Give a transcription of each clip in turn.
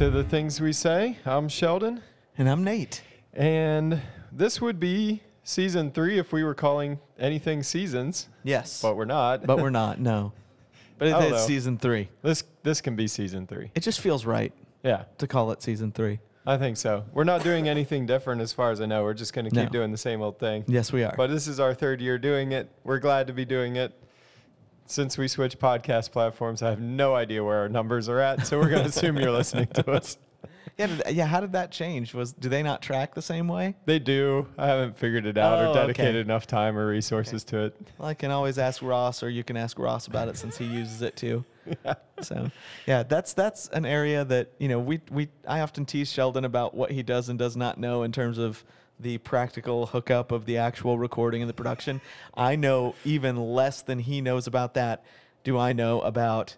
To the things we say. I'm Sheldon, And I'm Nate. and this would be season three if we were calling anything seasons, Yes. but we're not. But we're not, no. But it's know. season three. this this can be season three. It just feels right Yeah, to call it season three. I think so. We're not doing anything different as far as I know. We're just going to keep No. doing the same old thing. Yes, we are. But this is our third year doing it. We're glad to be doing it. Since we switched podcast platforms, I have no idea where our numbers are at, so we're going to assume you're listening to us. yeah, did, yeah, how did that change? Was do they not track the same way? They do. I haven't figured it out Oh, or okay. dedicated enough time or resources to it. Well, I can always ask Ross, or you can ask Ross about it since he uses it too. So, yeah, that's that's an area that you know we we I often tease Sheldon about what he does and does not know in terms of the practical hookup of the actual recording and the production. I know even less than he knows about that. Do I know about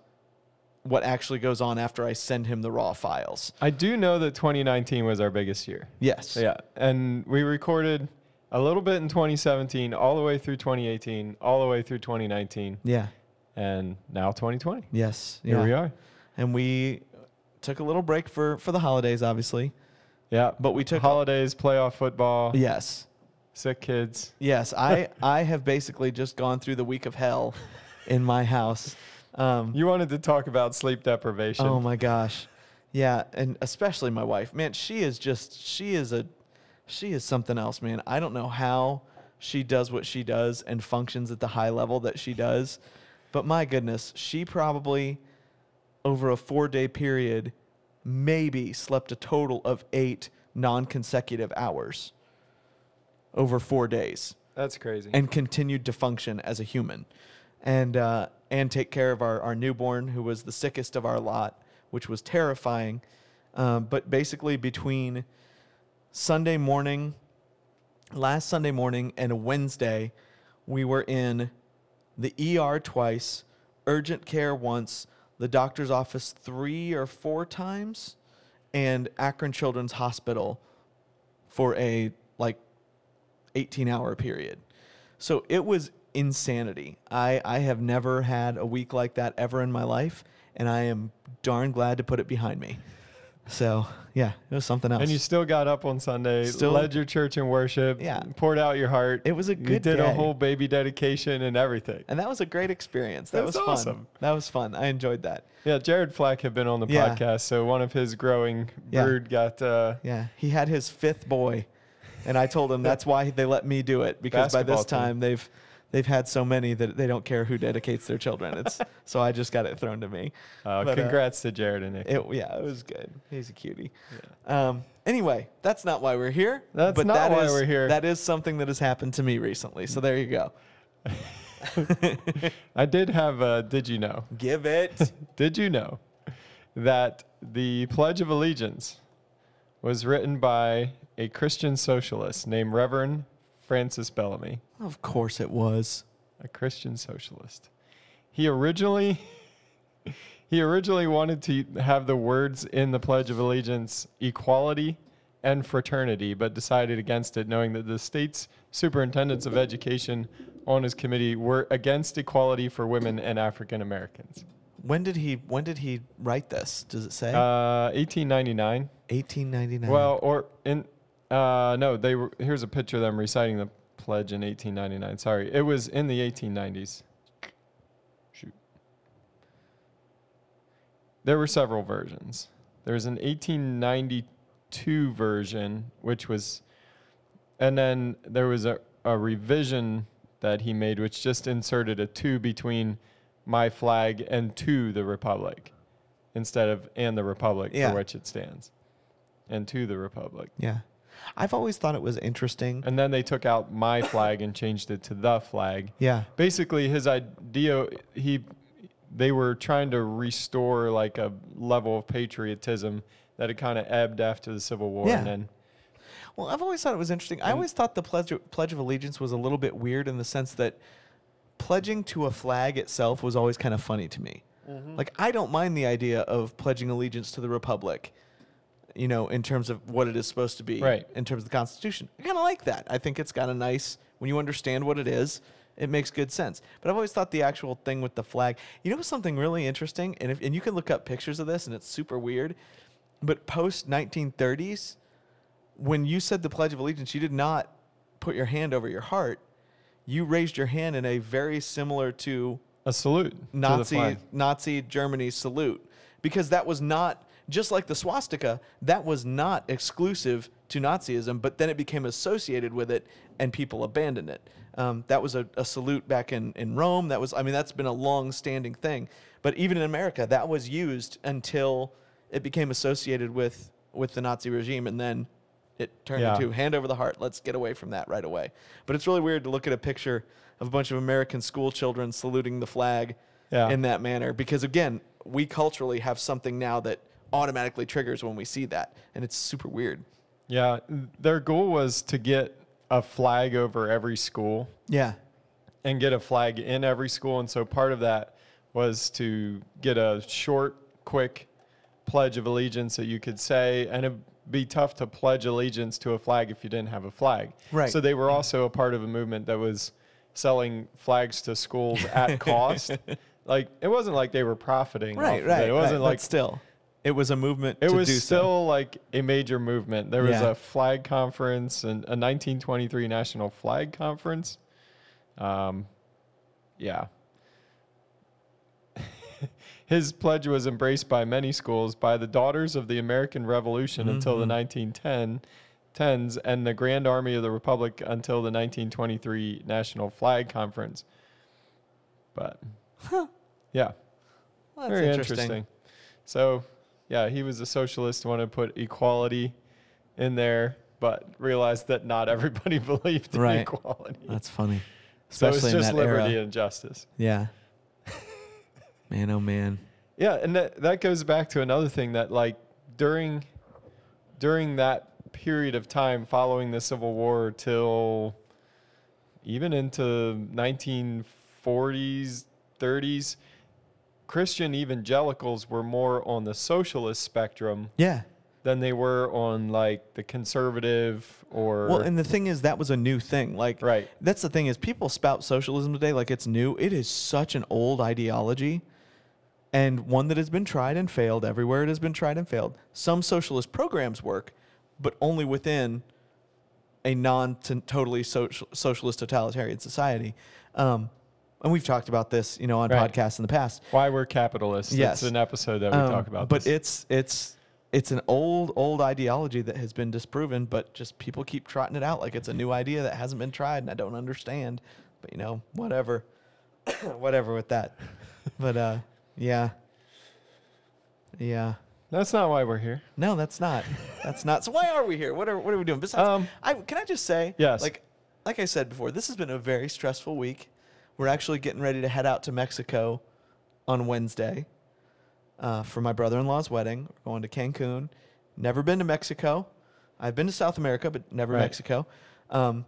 what actually goes on after I send him the raw files? I do know that 2019 was our biggest year. Yes. Yeah. And we recorded a little bit in 2017, all the way through 2018, all the way through 2019, Yeah. and now 2020. Yes. Here yeah. we are. And we took a little break for for the holidays, obviously. Yeah. But we took holidays, playoff football, Yes. sick kids. Yes, I I have basically just gone through the week of hell in my house. Um, You wanted to talk about sleep deprivation. oh my gosh, yeah, and especially my wife. Man, she is just she is a she is something else, man. I don't know how she does what she does and functions at the high level that she does, but my goodness, she probably over a four day period maybe slept a total of eight non consecutive hours over four days. That's crazy. and continued to function as a human. And uh, and take care of our, our newborn who was the sickest of our lot which was terrifying. Um, but basically between sunday morning last sunday morning and a wednesday we were in the er twice urgent care once the doctor's office three or four times and akron children's hospital for a like 18 hour period. So it was insanity. I, I have never had a week like that ever in my life, and I am darn glad to put it behind me. So, yeah, it was something else. And you still got up on Sunday, Still- led your church in worship, Yeah. poured out your heart. It was a good. You did a whole baby dedication and everything. and that was a great experience. That That's was fun. awesome. That was fun. I enjoyed that. Yeah, Jared Flack had been on the Yeah. podcast, so one of his growing Yeah. brood got uh, Yeah, he had his fifth boy, and I told him that's why they let me do it because by this Basketball team. time they've they've had so many that they don't care who dedicates their children. It's so I just got it thrown to me. uh, But, uh, congrats to Jared and Nick. It, yeah, it was good. He's a cutie. Um, anyway, that's not why we're here. That's but not that why is- we're here. That is something that has happened to me recently. So there you go. I did have a did you know? Give it. Did you know that the Pledge of Allegiance was written by a Christian socialist named Reverend Francis Bellamy? of course it was. a Christian socialist. He originally he originally wanted to have the words in the Pledge of Allegiance equality and fraternity, but decided against it, knowing that the state's superintendents of education on his committee were against equality for women and African Americans. When did he when did he write this? Does it say? Uh, 1899. 1899. Well, or in uh, no, they were. Here's a picture of them reciting the pledge in 1899. Sorry, it was in the 1890s. Shoot. There were several versions. There's an 1892 version, which was, and then there was a, a revision that he made, which just inserted a two between my flag and to the republic, instead of and the republic Yeah. for which it stands, and to the republic. yeah. I've always thought it was interesting. And then they took out my flag and changed it to the flag. Yeah. Basically, his idea he they were trying to restore like a level of patriotism that had kind of ebbed after the Civil War, Yeah. and then Well, I've always thought it was interesting. I always thought the pledge Pledge of Allegiance was a little bit weird in the sense that pledging to a flag itself was always kind of funny to me. Mm-hmm. Like I don't mind the idea of pledging allegiance to the republic, you know, in terms of what it is supposed to be, Right. In terms of the Constitution, I kind of like that. I think it's got a nice when you understand what it is, it makes good sense. But I've always thought the actual thing with the flag, you know, something really interesting, and if and you can look up pictures of this, and it's super weird. But post 1930s, when you said the Pledge of Allegiance, you did not put your hand over your heart. You raised your hand in a very similar to a salute Nazi. Nazi Germany salute because that was not just like the swastika that was not exclusive to Nazism but then it became associated with it and people abandoned it um, that was a, a salute back in, in Rome that was I mean that's been a long standing thing but even in America that was used until it became associated with with the Nazi regime and then it turned Yeah. into hand over the heart let's get away from that right away but it's really weird to look at a picture of a bunch of American school children saluting the flag Yeah. in that manner because again we culturally have something now that automatically triggers when we see that and it's super weird Yeah, their goal was to get a flag over every school yeah and get a flag in every school. And so part of that was to get a short, quick pledge of allegiance that you could say, and it'd be tough to pledge allegiance to a flag if you didn't have a flag. Right. So they were also a part of a movement that was selling flags to schools at cost. Like it wasn't like they were profiting. right right It, it wasn't right, like but still it was a movement it to was do still so. like a major movement. There was Yeah. a flag conference and a 1923 National Flag Conference. Um, yeah. His pledge was embraced by many schools by the Daughters of the American Revolution until the Mhm. 1910 10s and the Grand Army of the Republic until the 1923 National Flag Conference. But yeah, Well, that's very interesting. interesting. So, yeah, he was a socialist, wanted to put equality in there, but realized that not everybody believed in Right. equality. that's funny so it's especially in just that era. liberty and justice. yeah man oh man Yeah, and that, that goes back to another thing that like during during that period of time following the Civil War till even into 1940s, 30s, Christian evangelicals were more on the socialist spectrum yeah than they were on like the conservative or well and the thing is that was a new thing like right. That's the thing is people spout socialism today like it's new. It is such an old ideology and one that has been tried and failed everywhere it has been tried and failed. Some socialist programs work, but only within a non totally social, socialist totalitarian society. Um, and we've talked about this, you know, on Right. podcasts in the past. Why we're capitalists. Yes. It's an episode that we Um, talk about. But this. it's it's it's an old old ideology that has been disproven, but just people keep trotting it out like it's a new idea that hasn't been tried, and I don't understand. But you know, whatever, whatever with that. But uh, yeah, yeah. that's not why we're here. No, that's not. That's not. So why are we here? What are what are we doing? Besides, Um, I can I just say, Yes. like like I said before, this has been a very stressful week. We're actually getting ready to head out to Mexico on Wednesday uh, for my brother-in-law's wedding. We're going to Cancun. Never been to Mexico. I've been to South America, but never Right. Mexico. Um,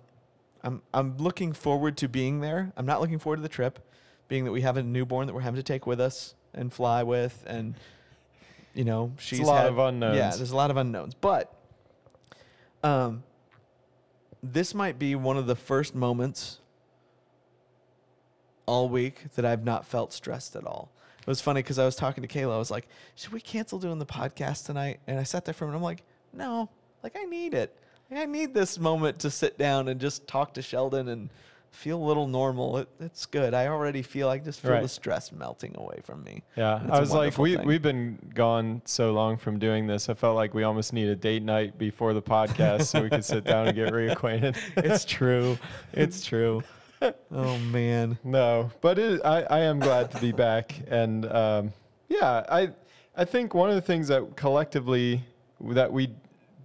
I'm I'm looking forward to being there. I'm not looking forward to the trip, being that we have a newborn that we're having to take with us and fly with, and you know she's a lot had- of unknowns. Yeah, there's a lot of unknowns, but um, this might be one of the first moments all week that I've not felt stressed at all. It was funny because I was talking to Kayla. I was like, "Should we cancel doing the podcast tonight?" And I sat there for a minute. I'm like, "No, like I need it. Like, I need this moment to sit down and just talk to Sheldon and feel a little normal. It, it's good. I already feel I just feel the stress melting away from me. Yeah, I was like, we thing. we've been gone so long from doing this. I felt like we almost need a date night before the podcast so we could sit down and get reacquainted. It's true. It's true. Oh man. no, but it, I I am glad to be back, and um, yeah, I I think one of the things that collectively that we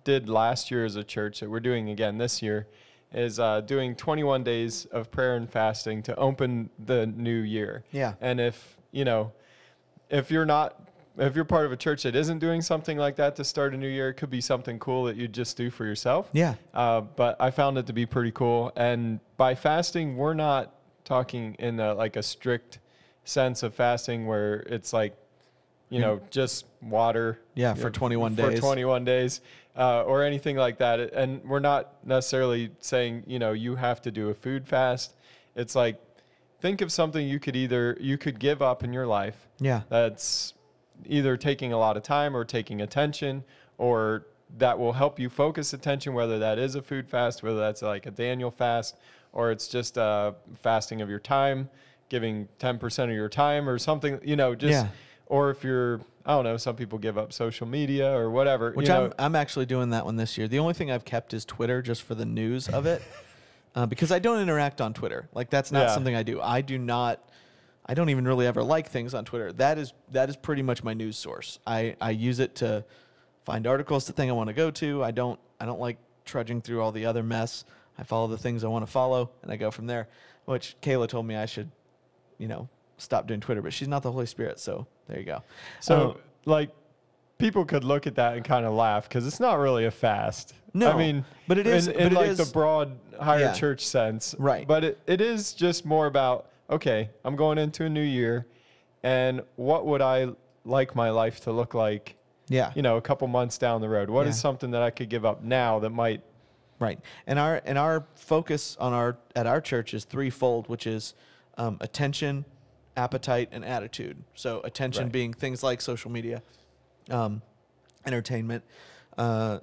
did last year as a church that we're doing again this year is uh, doing 21 days of prayer and fasting to open the new year. Yeah. And if, you know, if you're not if you're part of a church that isn't doing something like that to start a new year, it could be something cool that you just do for yourself. Yeah. Uh, but I found it to be pretty cool. And by fasting, we're not talking in a, like a strict sense of fasting where it's like, you know, just water. Yeah, for know, 21 for days. 21 days uh, or anything like that. And we're not necessarily saying, you know, you have to do a food fast. It's like, think of something you could either, you could give up in your life Yeah. that's either taking a lot of time or taking attention or that will help you focus attention whether that is a food fast whether that's like a daniel fast or it's just a fasting of your time giving 10% of your time or something you know just Yeah. or if you're i don't know some people give up social media or whatever Which you know, I'm, I'm actually doing that one this year. The only thing I've kept is Twitter just for the news of it. uh, because I don't interact on Twitter. Like that's not Yeah. something I do. I do not I don't even really ever like things on Twitter. That is that is pretty much my news source. I, I use it to find articles the thing I want to go to. I don't I don't like trudging through all the other mess. I follow the things I want to follow and I go from there. Which Kayla told me I should, you know, stop doing Twitter, but she's not the Holy Spirit, so there you go. so Um, like people could look at that and kind of laugh because it's not really a fast No, i mean but it is- in, but it like is- the broad higher Yeah. church sense Right. but it, it is just more about okay i'm going into a new year and what would i like my life to look like yeah. you know a couple months down the road What is Yeah. something that i could give up now that might Right. And our and our focus on our at our church is threefold, which is um, attention, appetite, and attitude. So attention Right. being things like social media, um, entertainment, uh,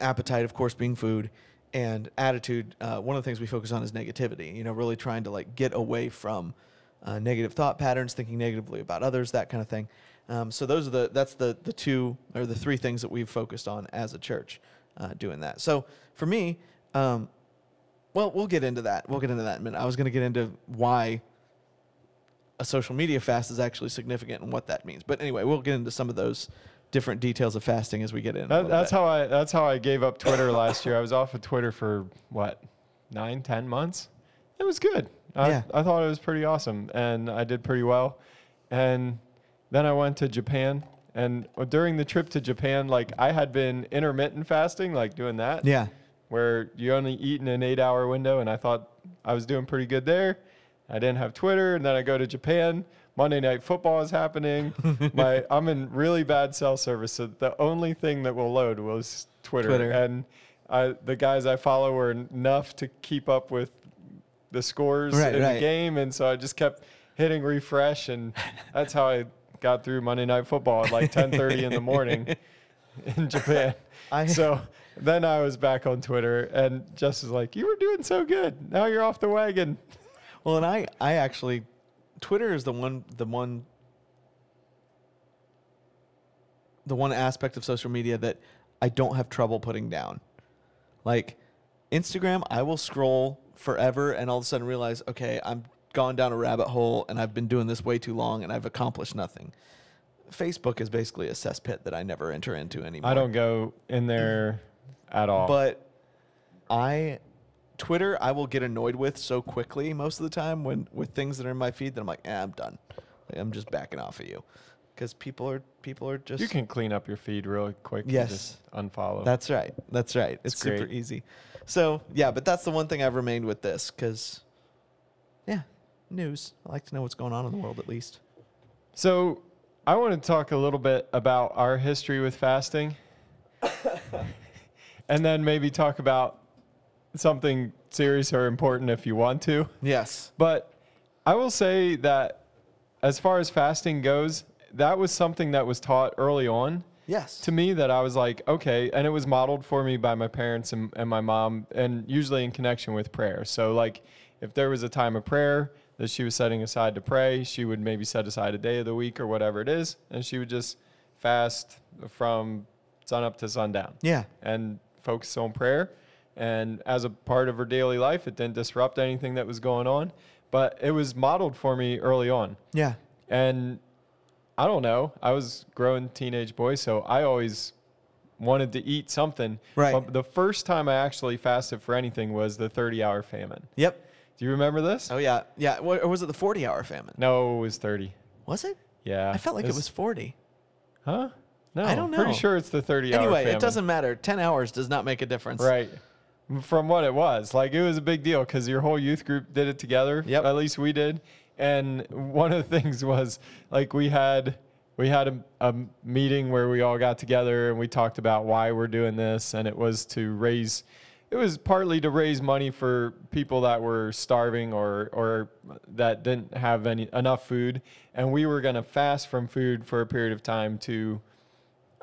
appetite, of course, being food, and attitude. Uh, one of the things we focus on is negativity. You know, really trying to like get away from uh, negative thought patterns, thinking negatively about others, that kind of thing. Um, so those are the that's the the two or the three things that we've focused on as a church, uh, doing that. So for me, um, well, we'll get into that. We'll get into that in a minute. I was going to get into why a social media fast is actually significant and what that means. But anyway, we'll get into some of those different details of fasting as we get in. that, that's bit. how i that's how i gave up twitter last year i was off of twitter for what nine ten months it was good I, Yeah. I thought it was pretty awesome and i did pretty well and then i went to japan and during the trip to japan like i had been intermittent fasting like doing that Yeah. where you only eat in an eight hour window and i thought i was doing pretty good there i didn't have twitter and then i go to japan monday night football is happening my i'm in really bad cell service so the only thing that will load was twitter, Twitter. and I, the guys i follow were enough to keep up with the scores Right, in right. the game and so i just kept hitting refresh and that's how i got through monday night football at like 10.30 in the morning in japan I- so then I was back on Twitter, and Jess was like, "You were doing so good. Now you're off the wagon." Well, and I, I actually, Twitter is the one, the one, the one aspect of social media that I don't have trouble putting down. Like Instagram, I will scroll forever and all of a sudden realize, okay, I'm gone down a rabbit hole and I've been doing this way too long and I've accomplished nothing. Facebook is basically a cesspit that I never enter into anymore. I don't go in there at all. But I Twitter I will get annoyed with so quickly most of the time when with things that are in my feed that I'm like, eh, I'm done. Like, I'm just backing off of you because people are people are just. you can clean up your feed really quick. and Yes. just unfollow. That's right. That's right. It's, It's super easy. So yeah, but that's the one thing I've remained with this because, yeah, news. I like to know what's going on in the world at least. so. I want to talk a little bit about our history with fasting, and then maybe talk about something serious or important if you want to. Yes. But I will say that as far as fasting goes, that was something that was taught early on Yes. to me that I was like, okay, and it was modeled for me by my parents and, and my mom, and usually in connection with prayer. So, like, if there was a time of prayer that she was setting aside to pray, she would maybe set aside a day of the week or whatever it is, and she would just fast from sun up to sundown yeah. and focus on prayer. And as a part of her daily life, it didn't disrupt anything that was going on, but it was modeled for me early on. Yeah. And I don't know, I was growing teenage boy, so I always wanted to eat something. Right. But the first time I actually fasted for anything was the 30 hour famine. Yep. Do you remember this? Oh yeah, yeah. Or was it the forty-hour famine? No, it was 30. Was it? Yeah. I felt like it It's- was forty. Huh? No. I don't know. Pretty sure it's the 30 hour Anyway, it doesn't matter. Ten hours does not make a difference. Right. From what it was. Like it was a big deal because your whole youth group did it together. Yep. At least we did. And one of the things was like we had we had a, a meeting where we all got together and we talked about why we're doing this and it was to raise it was partly to raise money for people that were starving or or that didn't have any enough food and we were going to fast from food for a period of time to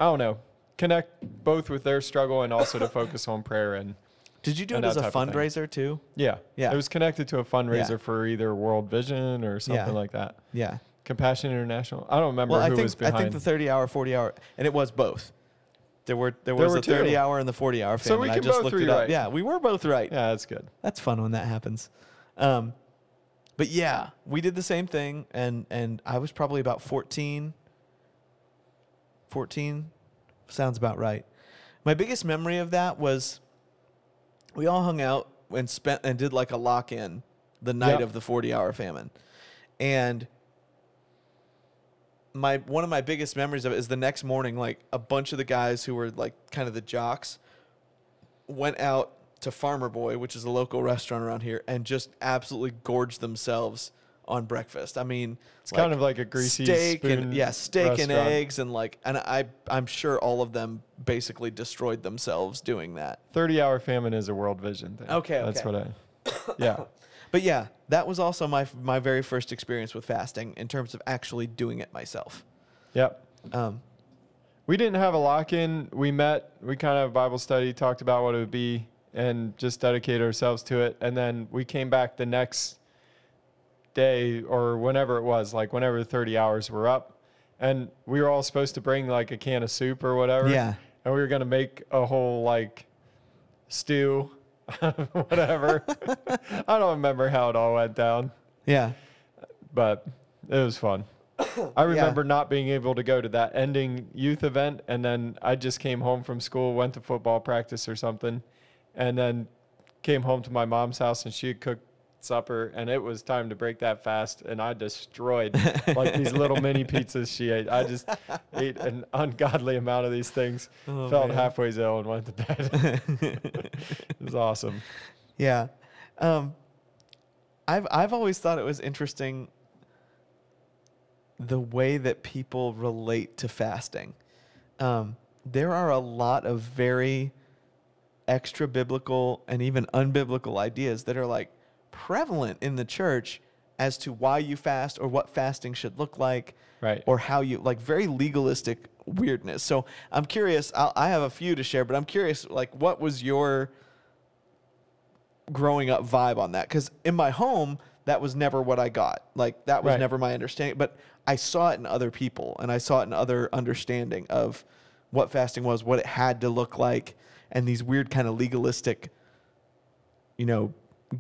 I don't know, connect both with their struggle and also to focus on prayer and Did you do it as a type of thing. fundraiser too? yeah, Yeah. It was connected to a fundraiser Yeah. for either World Vision or something Yeah. like that. Yeah. Compassion International. I don't remember Well, I who think was I behind. think the thirty-hour, forty-hour, and it was both. There were there was were thirty two. hour and the forty-hour So famine. we I can just both looked be it up. right. Yeah, we were both right. yeah, that's good. That's fun when that happens. Um, but yeah, we did the same thing, and and I was probably about 14. 14 sounds about right. My biggest memory of that was we all hung out and spent and did like a lock in the night Yep. of the 40 hour famine. And my one of my biggest memories of it is the next morning like a bunch of the guys who were like kind of the jocks went out to Farmer Boy, which is a local restaurant around here, and just absolutely gorged themselves on breakfast. I mean, It's kind of like a greasy steak and yeah, steak and eggs and like, and I I'm sure all of them basically destroyed themselves doing that. 30 hour famine is a World Vision thing. Okay, That's what I. Yeah. But yeah, that was also my my very first experience with fasting in terms of actually doing it myself. Yep. Um, We didn't have a lock in. We met, we kind of Bible study, talked about what it would be, and just dedicated ourselves to it. And then we came back the next day or whenever it was, like whenever the 30 hours were up. And we were all supposed to bring like a can of soup or whatever. Yeah. And we were going to make a whole like stew, whatever. I don't remember how it all went down, yeah, but it was fun. I remember not being able to go to that ending youth event, and then I just came home from school, went to football practice or something, and then came home to my mom's house, and she cooked supper, and it was time to break that fast, and I destroyed like these little mini pizzas she ate. I just ate an ungodly amount of these things, Oh, felt man. halfway ill, and went to bed. it was awesome. yeah. Um, I've I've always thought it was interesting the way that people relate to fasting. Um, there are a lot of very extra biblical and even unbiblical ideas that are like prevalent in the church as to why you fast or what fasting should look like Right. or how you like very legalistic weirdness. So I'm curious. I'll, I have a few to share, but I'm curious. Like, what was your growing up vibe on that? Because in my home, that was never what I got. Like that was Right. never my understanding. But I saw it in other people, and I saw it in other understanding of what fasting was, what it had to look like, and these weird kind of legalistic, you know,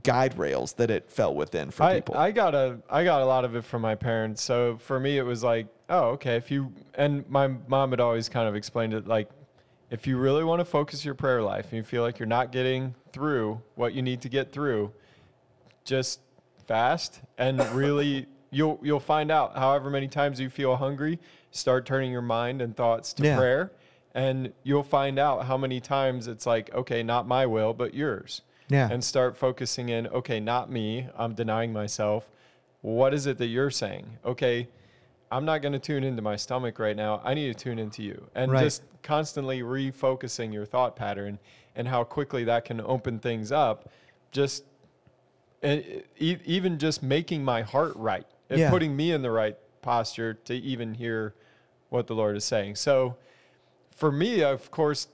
guide rails that it fell within for I, people. I got a I got a lot of it from my parents. So for me, it was like, oh, okay. If you and my mom had always kind of explained it like, if you really want to focus your prayer life and you feel like you're not getting through what you need to get through, just fast and really you'll you'll find out. However many times you feel hungry, start turning your mind and thoughts to Yeah. prayer, and you'll find out how many times it's like, okay, not my will, but yours yeah. and start focusing in okay not me i'm denying myself what is it that you're saying okay i'm not going to tune into my stomach right now i need to tune into you and Right. just constantly refocusing your thought pattern and how quickly that can open things up just e- e- even just making my heart right and Yeah. putting me in the right posture to even hear what the lord is saying so for me of course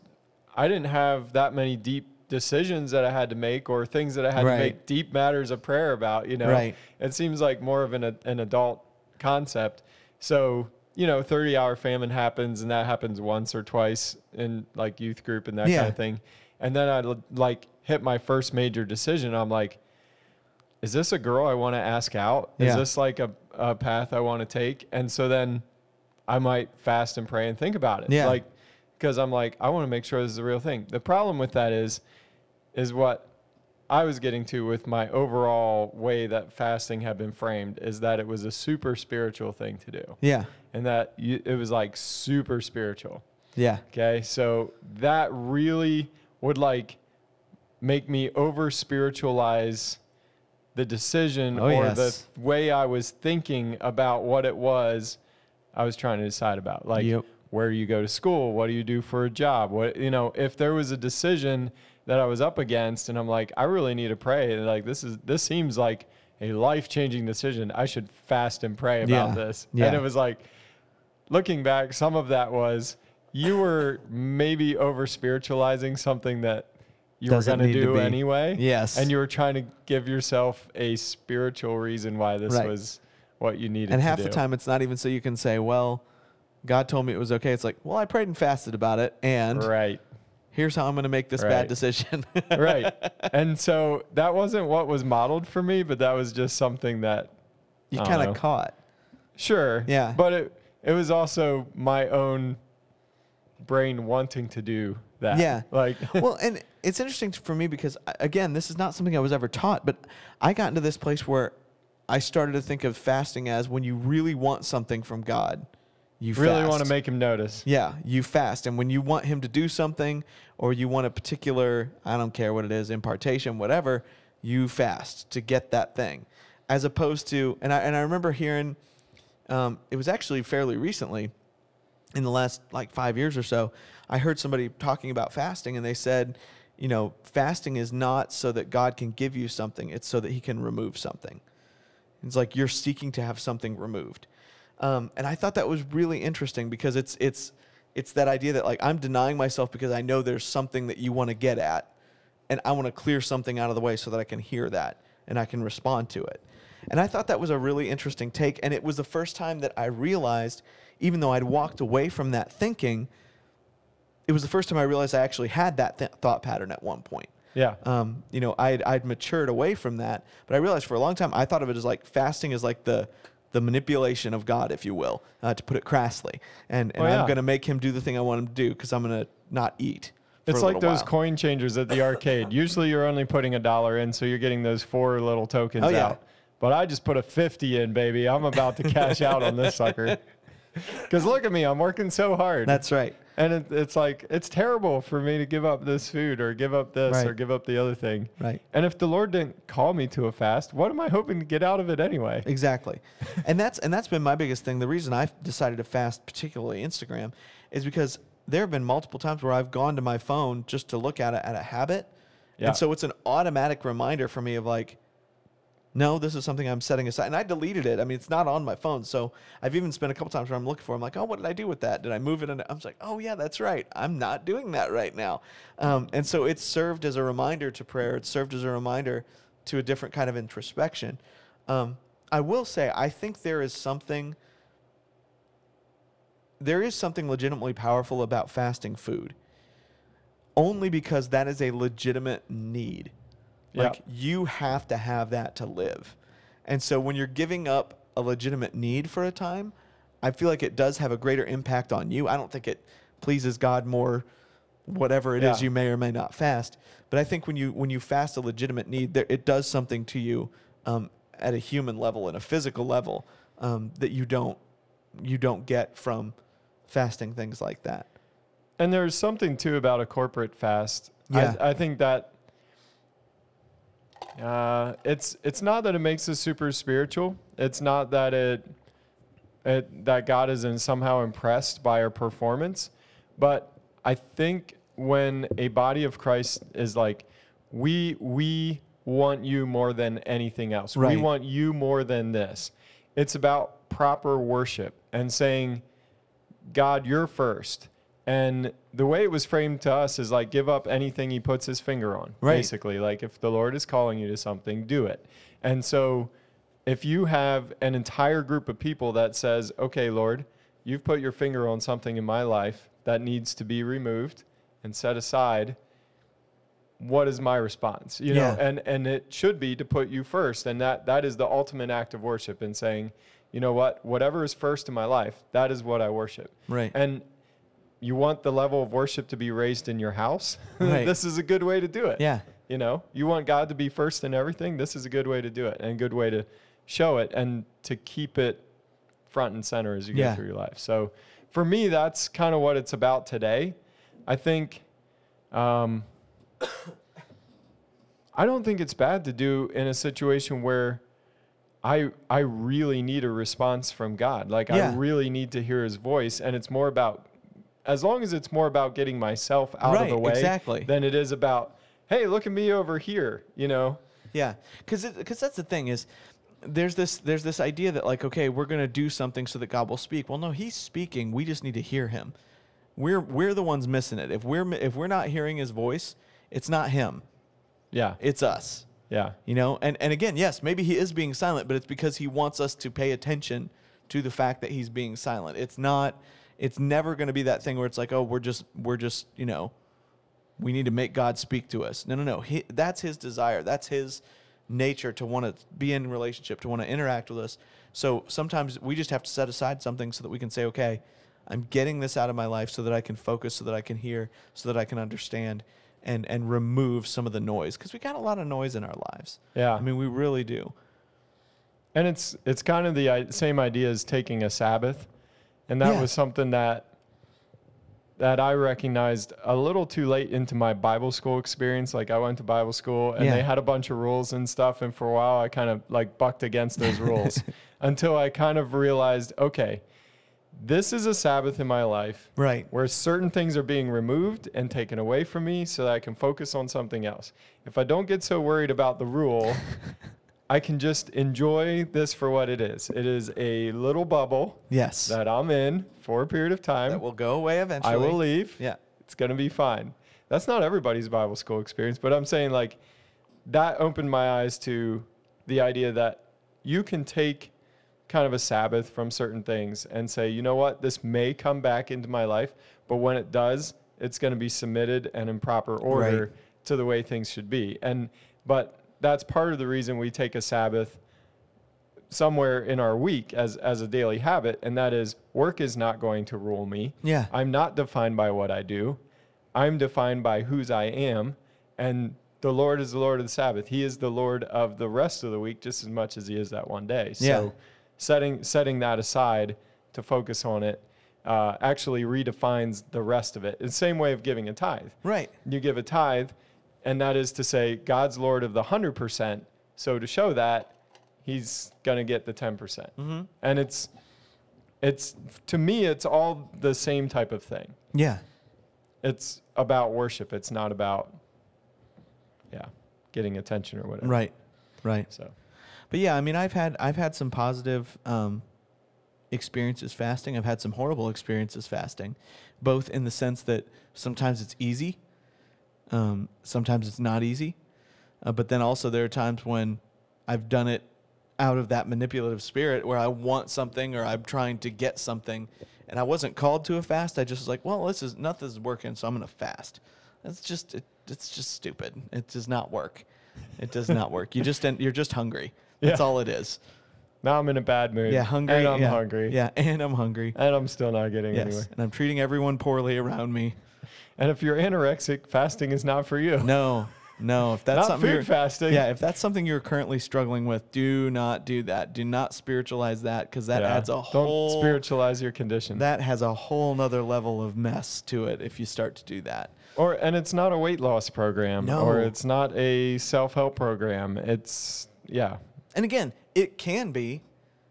i didn't have that many deep decisions that i had to make or things that i had Right. to make deep matters of prayer about you know Right. it seems like more of an, an adult concept so you know 30 hour famine happens and that happens once or twice in like youth group and that Yeah. kind of thing and then i like hit my first major decision i'm like is this a girl i want to ask out is Yeah. this like a, a path i want to take and so then i might fast and pray and think about it Yeah. like because I'm like, I want to make sure this is a real thing. The problem with that is, is what I was getting to with my overall way that fasting had been framed is that it was a super spiritual thing to do, Yeah. and that you, it was like super spiritual. Yeah. Okay, so that really would like make me over spiritualize the decision Oh, or yes. the way I was thinking about what it was I was trying to decide about. Like Yep. where you go to school, what do you do for a job? What you know, if there was a decision that I was up against and I'm like, I really need to pray. and, Like this is this seems like a life changing decision. I should fast and pray about Yeah. this. Yeah. And it was like looking back, some of that was you were maybe over spiritualizing something that you Doesn't were going to do anyway. Yes. And you were trying to give yourself a spiritual reason why this Right. was what you needed And half do. the time, it's not even so you can say, well, God told me it was okay. It's like, well, I prayed and fasted about it. And Right. Here's how I'm going to make this bad decision. right. And so that wasn't what was modeled for me, but that was just something that you kind of caught. Sure. Yeah. But it it was also my own brain wanting to do that. Yeah. Like well, and it's interesting for me because again, this is not something I was ever taught, but I got into this place where I started to think of fasting as when you really want something from God, you really fast. want to make him notice. Yeah, you fast, and when you want Him to do something, or you want a particular, I don't care what it is, impartation, whatever, you fast to get that thing, as opposed to, and I and I remember hearing, um, it was actually fairly recently, in the last like five years or so, I heard somebody talking about fasting, and they said, you know, fasting is not so that God can give you something; it's so that He can remove something. It's like you're seeking to have something removed. Um, and I thought that was really interesting because it's it's it's that idea that like I'm denying myself because I know there's something that you want to get at, and I want to clear something out of the way so that I can hear that and I can respond to it. And I thought that was a really interesting take. And it was the first time that I realized, even though I'd walked away from that thinking, it was the first time I realized I actually had that th- thought pattern at one point Yeah. um, you know, I'd, I'd matured away from that. But I realized for a long time, I thought of it as like fasting is like the, the manipulation of God, if you will, uh, to put it crassly. And, and Oh, yeah. I'm going to make him do the thing I want him to do because I'm going to not eat. It's like those while. coin changers at the arcade. Usually you're only putting a dollar in, so you're getting those four little tokens Oh, yeah. out. But I just put a 50 in, baby. I'm about to cash out on this sucker. Because look at me, I'm working so hard. That's right. And it, it's like, it's terrible for me to give up this food or give up this or give up the other thing. Right. And if the Lord didn't call me to a fast, what am I hoping to get out of it anyway? Exactly. and that's and that's been my biggest thing. The reason I've decided to fast, particularly Instagram, is because there have been multiple times where I've gone to my phone just to look at it at a habit. Yeah. And so it's an automatic reminder for me of like, no, this is something I'm setting aside. And I deleted it. I mean, it's not on my phone. So I've even spent a couple times where I'm looking for it. I'm like, oh, what did I do with that? Did I move it? And I'm like, oh, yeah, that's right. I'm not doing that right now. Um, and so it's served as a reminder to prayer. It served as a reminder to a different kind of introspection. Um, I will say, I think there is something. There is something legitimately powerful about fasting food, only because that is a legitimate need. Yeah. Like you have to have that to live. And so when you're giving up a legitimate need for a time, I feel like it does have a greater impact on you. I don't think it pleases God more whatever it is Yeah. you may or may not fast. But I think when you when you fast a legitimate need, there, it does something to you um, at a human level and a physical level um, that you don't you don't get from fasting things like that. And there's something too about a corporate fast. Yeah. I, I think that uh, it's it's not that it makes us super spiritual. It's not that it, it that God is in somehow impressed by our performance, but I think when a body of Christ is like, we we want you more than anything else. We want you more than this. It's about proper worship and saying, God, you're first. And the way it was framed to us is like give up anything he puts his finger on. Right. Basically, like if the Lord is calling you to something, do it. And so if you have an entire group of people that says, "Okay, Lord, you've put your finger on something in my life that needs to be removed and set aside," what is my response? You know, Yeah. and and it should be to put you first, and that that is the ultimate act of worship in saying, you know what, whatever is first in my life, that is what I worship. Right. And you want the level of worship to be raised in your house, Right. this is a good way to do it. Yeah. You know, you want God to be first in everything. This is a good way to do it and a good way to show it and to keep it front and center as you Yeah. go through your life. So for me, that's kind of what it's about today. I think, um, I don't think it's bad to do in a situation where I I really need a response from God. Like Yeah. I really need to hear His voice, and it's more about as long as it's more about getting myself out of the way exactly. than it is about hey, look at me over here. You know, Yeah, because because that's the thing is, there's this there's this idea that like okay we're gonna do something so that God will speak. Well, no, He's speaking. We just need to hear Him. We're we're the ones missing it. If we're if we're not hearing His voice, it's not Him. yeah, It's us. yeah, You know, and and again, yes, maybe He is being silent, but it's because He wants us to pay attention to the fact that He's being silent. It's not. It's never going to be that thing where it's like, oh, we're just we're just you know we need to make God speak to us. No, no, no. He, that's his desire. That's his nature to want to be in relationship, to want to interact with us. So sometimes we just have to set aside something so that we can say, okay, I'm getting this out of my life so that I can focus, so that I can hear, so that I can understand and and remove some of the noise because we got a lot of noise in our lives. yeah. I mean, we really do. And it's it's kind of the same idea as taking a Sabbath, and that Yeah. was something that that I recognized a little too late into my Bible school experience. Like I went to Bible school and Yeah. they had a bunch of rules and stuff, and for a while I kind of like bucked against those rules until I kind of realized, okay, this is a Sabbath in my life Right. where certain things are being removed and taken away from me so that I can focus on something else. If I don't get so worried about the rule, I can just enjoy this for what it is. It is a little bubble Yes. that I'm in for a period of time. That will go away eventually. I will leave. Yeah. It's going to be fine. That's not everybody's Bible school experience, but I'm saying like that opened my eyes to the idea that you can take kind of a Sabbath from certain things and say, you know what, this may come back into my life, but when it does, it's going to be submitted and in proper order Right. to the way things should be. And but that's part of the reason we take a Sabbath somewhere in our week as as a daily habit, and that is work is not going to rule me. Yeah. I'm not defined by what I do. I'm defined by whose I am, and the Lord is the Lord of the Sabbath. He is the Lord of the rest of the week just as much as he is that one day. So Yeah. setting setting that aside to focus on it uh, actually redefines the rest of it. It's the same way of giving a tithe. Right. You give a tithe, and that is to say God's Lord of the hundred percent. So to show that, He's gonna get the ten percent, Mm-hmm. and it's it's to me it's all the same type of thing Yeah. it's about worship. It's not about, yeah, getting attention or whatever. Right. Right. So, But yeah, I mean, I've had I've had some positive um, experiences fasting. I've had some horrible experiences fasting, both in the sense that sometimes it's easy, um, sometimes it's not easy, uh, but then also there are times when I've done it out of that manipulative spirit where I want something or I'm trying to get something, and I wasn't called to a fast. I just was like, well, this is nothing's working, so I'm gonna fast. That's just it, it's just stupid. It does not work. It does not work. You just you're just hungry. That's Yeah. all it is. now I'm in a bad mood. Yeah, hungry. And I'm yeah. hungry. Yeah, and I'm hungry. And I'm still not getting Yes, anywhere. and I'm treating everyone poorly around me. And if you're anorexic, fasting is not for you. No, no. If that's not something food you're, fasting. yeah, if that's something you're currently struggling with, do not do that. Do not spiritualize that because that Yeah. adds a whole Don't spiritualize your condition. that has a whole nother level of mess to it if you start to do that. or and it's not a weight loss program. No. Or it's not a self help program. It's yeah. And again, it can be,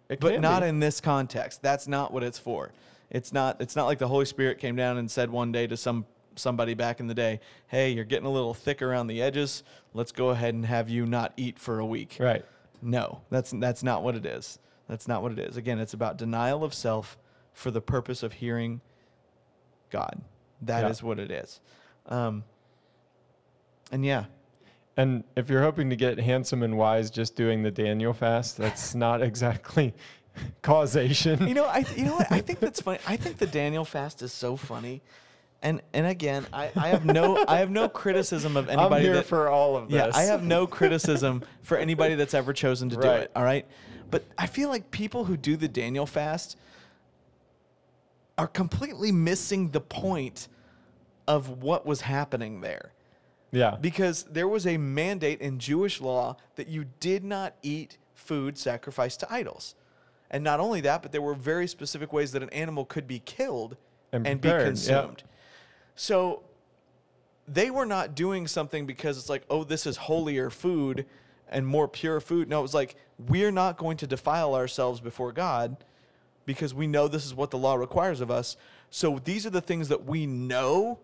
It but can not be. in this context. That's not what it's for. It's not. It's not like the Holy Spirit came down and said one day to some somebody back in the day, "Hey, you're getting a little thick around the edges. Let's go ahead and have you not eat for a week." Right. No, that's that's not what it is. That's not what it is. Again, it's about denial of self for the purpose of hearing God. That is Yeah. what it is. Um, and yeah, And if you're hoping to get handsome and wise just doing the Daniel fast, that's not exactly causation. you know, I you know what I think that's funny. I think the Daniel fast is so funny, and and again, I, I have no I have no criticism of anybody. I'm here that for all of this. yeah I have no criticism for anybody that's ever chosen to do it. All right, but I feel like people who do the Daniel fast are completely missing the point of what was happening there Yeah. because there was a mandate in Jewish law that you did not eat food sacrificed to idols. And not only that, but there were very specific ways that an animal could be killed And and, be consumed. So they were not doing something because it's like, oh, this is holier food and more pure food. No, it was like, we're not going to defile ourselves before God because we know this is what the law requires of us. So these are the things that we know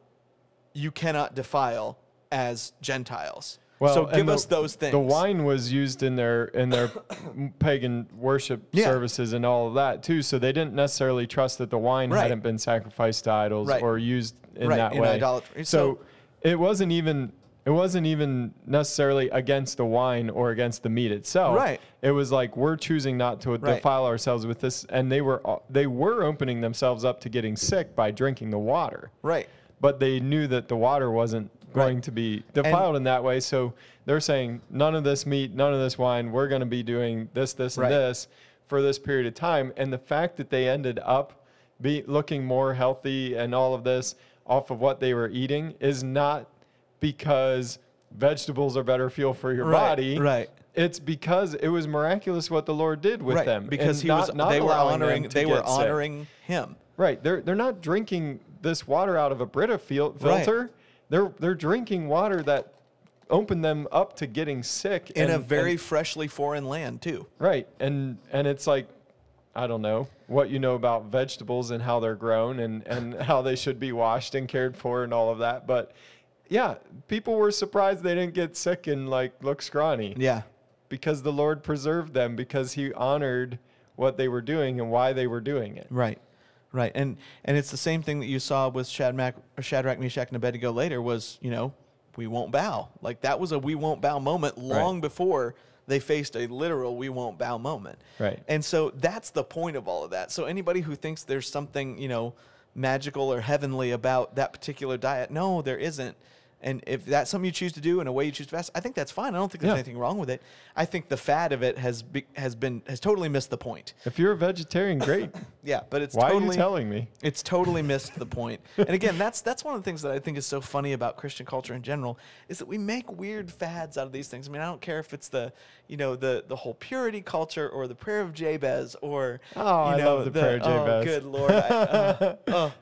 you cannot defile as Gentiles. So give the- us those things. The wine was used in their in their pagan worship Yeah. services and all of that too. So they didn't necessarily trust that the wine Right. hadn't been sacrificed to idols Right. or used in Right, that in way. idolatry. So, So- it wasn't even it wasn't even necessarily against the wine or against the meat itself. Right. It was like we're choosing not to Right. defile ourselves with this, and they were they were opening themselves up to getting sick by drinking the water right. but they knew that the water wasn't going Right. to be defiled in that way. So they're saying none of this meat, none of this wine. We're going to be doing this, this, and this for this period of time. And the fact that they ended up be looking more healthy and all of this off of what they were eating is not because vegetables are better fuel for your Right, body. right. It's because it was miraculous what the Lord did with right. them. because he not- was not they were honoring they were get sick. honoring him. Right. They're they're not drinking this water out of a Brita fil- Right. They're they're drinking water that opened them up to getting sick In a very and- freshly foreign land too. right. And and it's like I don't know what you know about vegetables and how they're grown and and how they should be washed and cared for and all of that, but yeah, people were surprised they didn't get sick and like look scrawny Yeah. because the Lord preserved them because he honored what they were doing and why they were doing it. Right, right, and and it's the same thing that you saw with Shadrach, Shadrach, Meshach, and Abednego later. Was you know, we won't bow. Like that was a we won't bow moment long before they faced a literal we won't bow moment. Right. And so that's the point of all of that. So anybody who thinks there's something you know magical or heavenly about that particular diet, no, there isn't. And if that's something you choose to do and a way you choose to fast, I think that's fine. I don't think there's Yeah. anything wrong with it. I think the fad of it has be, has been has totally missed the point. If you're a vegetarian, great. Yeah, but it's Why totally, are you telling me? It's totally missed the point. And again, that's that's one of the things that I think is so funny about Christian culture in general is that we make weird fads out of these things. I mean, I don't care if it's the you know the the whole purity culture or the prayer of Jabez or Oh, you I know love the prayer of Jabez. Oh, good lord! I, uh, oh,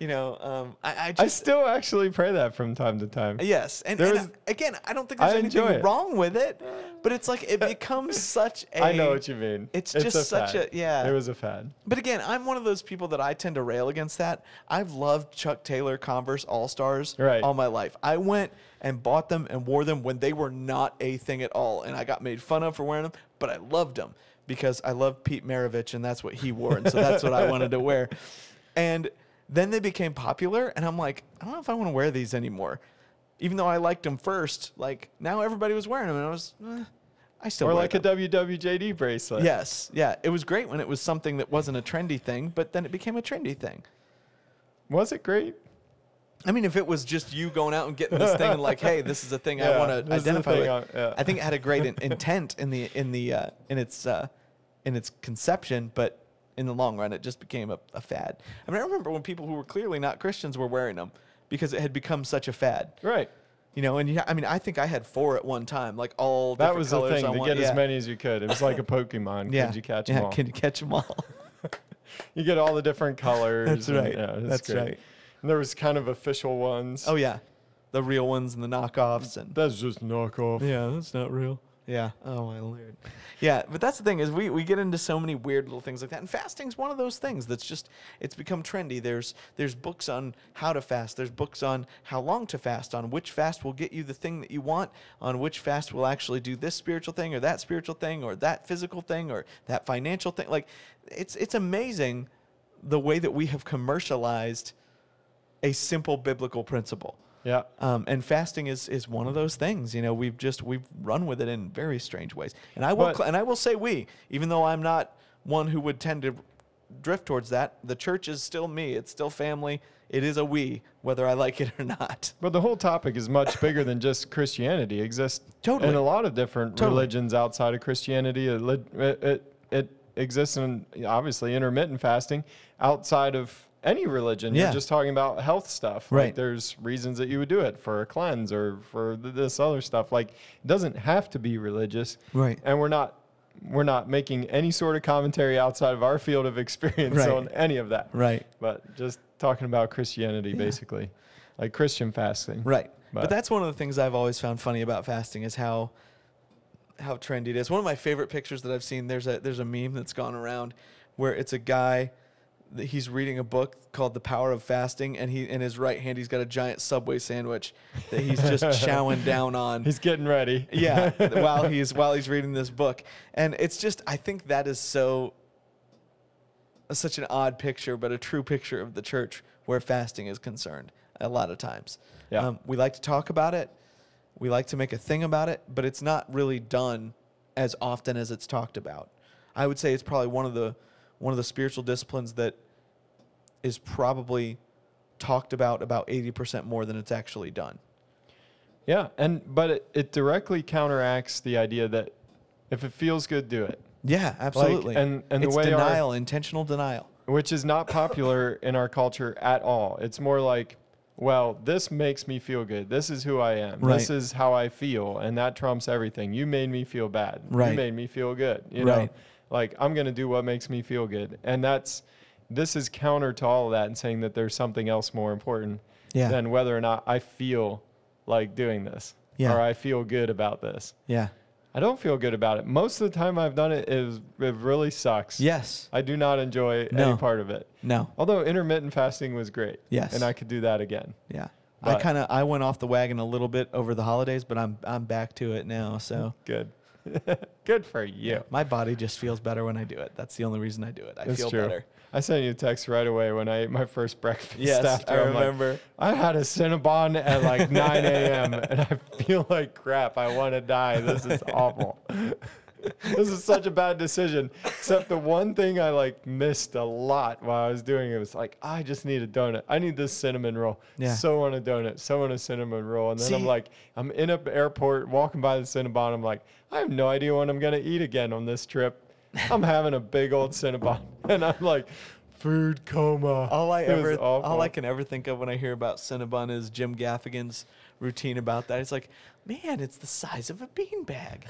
you know, um, I, I just I still actually pray that from time to time. Yes, and, There and was- I- again, I don't think I there's enjoy anything it. wrong with it, but it's like it becomes such a. I know what you mean. It's just such fad. a- yeah. It was a fad. But again, I'm one of those people that I tend to rail against that. I've loved Chuck Taylor Converse All Stars Right. all my life. I went and bought them and wore them when they were not a thing at all, and I got made fun of for wearing them, but I loved them because I love Pete Maravich and that's what he wore, and so that's what I wanted to wear. And then they became popular, and I'm like, I don't know if I want to wear these anymore. Even though I liked them first, like now everybody was wearing them, and I was, eh, I still Or wear like them. a WWJD bracelet. Yes, yeah. It was great when it was something that wasn't a trendy thing, but then it became a trendy thing. Was it great? I mean, if it was just you going out and getting this thing and like, hey, this is a thing I Yeah, want to this is the identify thing with, I- yeah. I think it had a great in- intent in the in the uh, in its uh, in its conception, but in the long run, it just became a, a fad. I mean, I remember when people who were clearly not Christians were wearing them because it had become such a fad. Right. You know, and you, I mean, I think I had four at one time, like all That was the thing to one- get yeah. as many as you could. It was like a Pokemon. Yeah, Could you catch yeah, them all? Yeah. Can you catch them all? you get all the different colors. That's and- right. Yeah, That's great. right. And there was kind of official ones. Oh yeah, the real ones and the knockoffs and That's just knockoff. yeah, that's not real. Yeah. Oh my lord. Yeah, but that's the thing is we, we get into so many weird little things like that, and fasting's one of those things that's just it's become trendy. There's there's books on how to fast. There's books on how long to fast. On which fast will get you the thing that you want. On which fast will actually do this spiritual thing or that spiritual thing or that physical thing or that financial thing. Like it's it's amazing the way that we have commercialized a simple biblical principle. Yeah. Um, and fasting is, is one of those things. You know, we've just we've run with it in very strange ways. And I will But- and I will say we, even though I'm not one who would tend to drift towards that, the church is still me. It's still family. It is a we, whether I like it or not. But the whole topic is much bigger than just Christianity. It exists Totally. in a lot of different Totally. religions outside of Christianity. It, it, it, it exists in obviously intermittent fasting outside of any religion. Yeah. You're just talking about health stuff. Right. Like there's reasons that you would do it for a cleanse or for th- this other stuff. Like it doesn't have to be religious. Right. And we're not we're not making any sort of commentary outside of our field of experience Right. on any of that. Right. But just talking about Christianity basically. Like Christian fasting. Right. But, But- that's one of the things I've always found funny about fasting is how how trendy it is. One of my favorite pictures that I've seen there's a there's a meme that's gone around where it's a guy he's reading a book called The Power of Fasting and he in his right hand he's got a giant Subway sandwich that he's just chowing down on. He's getting ready. yeah, while he's while he's reading this book. And it's just I think that is so such an odd picture, but a true picture of the church where fasting is concerned a lot of times. Yeah. Um, we like to talk about it. We like to make a thing about it, but it's not really done as often as it's talked about. I would say it's probably one of the one of the spiritual disciplines that is probably talked about about 80% more than it's actually done. Yeah, and but it, it directly counteracts the idea that if it feels good, do it. Yeah, absolutely. and- and the it's way our- denial, intentional denial. which is not popular in our culture at all. It's more like, well, this makes me feel good. This is who I am. Right. This is how I feel, and that trumps everything. You made me feel bad. Right. You made me feel good. You Right. know, like I'm gonna do what makes me feel good, and that's this is counter to all of that and saying that there's something else more important Yeah. than whether or not I feel like doing this Yeah. or I feel good about this. Yeah. I don't feel good about it. Most of the time I've done it is it really sucks. Yes. I do not enjoy No. any part of it. No. Although intermittent fasting was great. Yes. And I could do that again. Yeah. I kind of I went off the wagon a little bit over the holidays, but I'm I'm back to it now. So Good. Good for you. my body just feels better when I do it. That's the only reason I do it. I That's feel true. better. I sent you a text right away when I ate my first breakfast. Yes, after. I I'm like, remember. I had a Cinnabon at like 9 a.m. and I feel like crap. I want to die. This is awful. this is such a bad decision. Except the one thing I like missed a lot while I was doing it was like, I just need a donut. I need this cinnamon roll. Yeah. So want a donut. So want a cinnamon roll. And then I'm like, I'm in an airport walking by the Cinnabon. I'm like, I have no idea when I'm gonna eat again on this trip. I'm having a big old Cinnabon, and I'm like, food coma. All I It was ever all. I can ever think of when I hear about Cinnabon is Jim Gaffigan's routine about that. It's like, man, it's the size of a beanbag.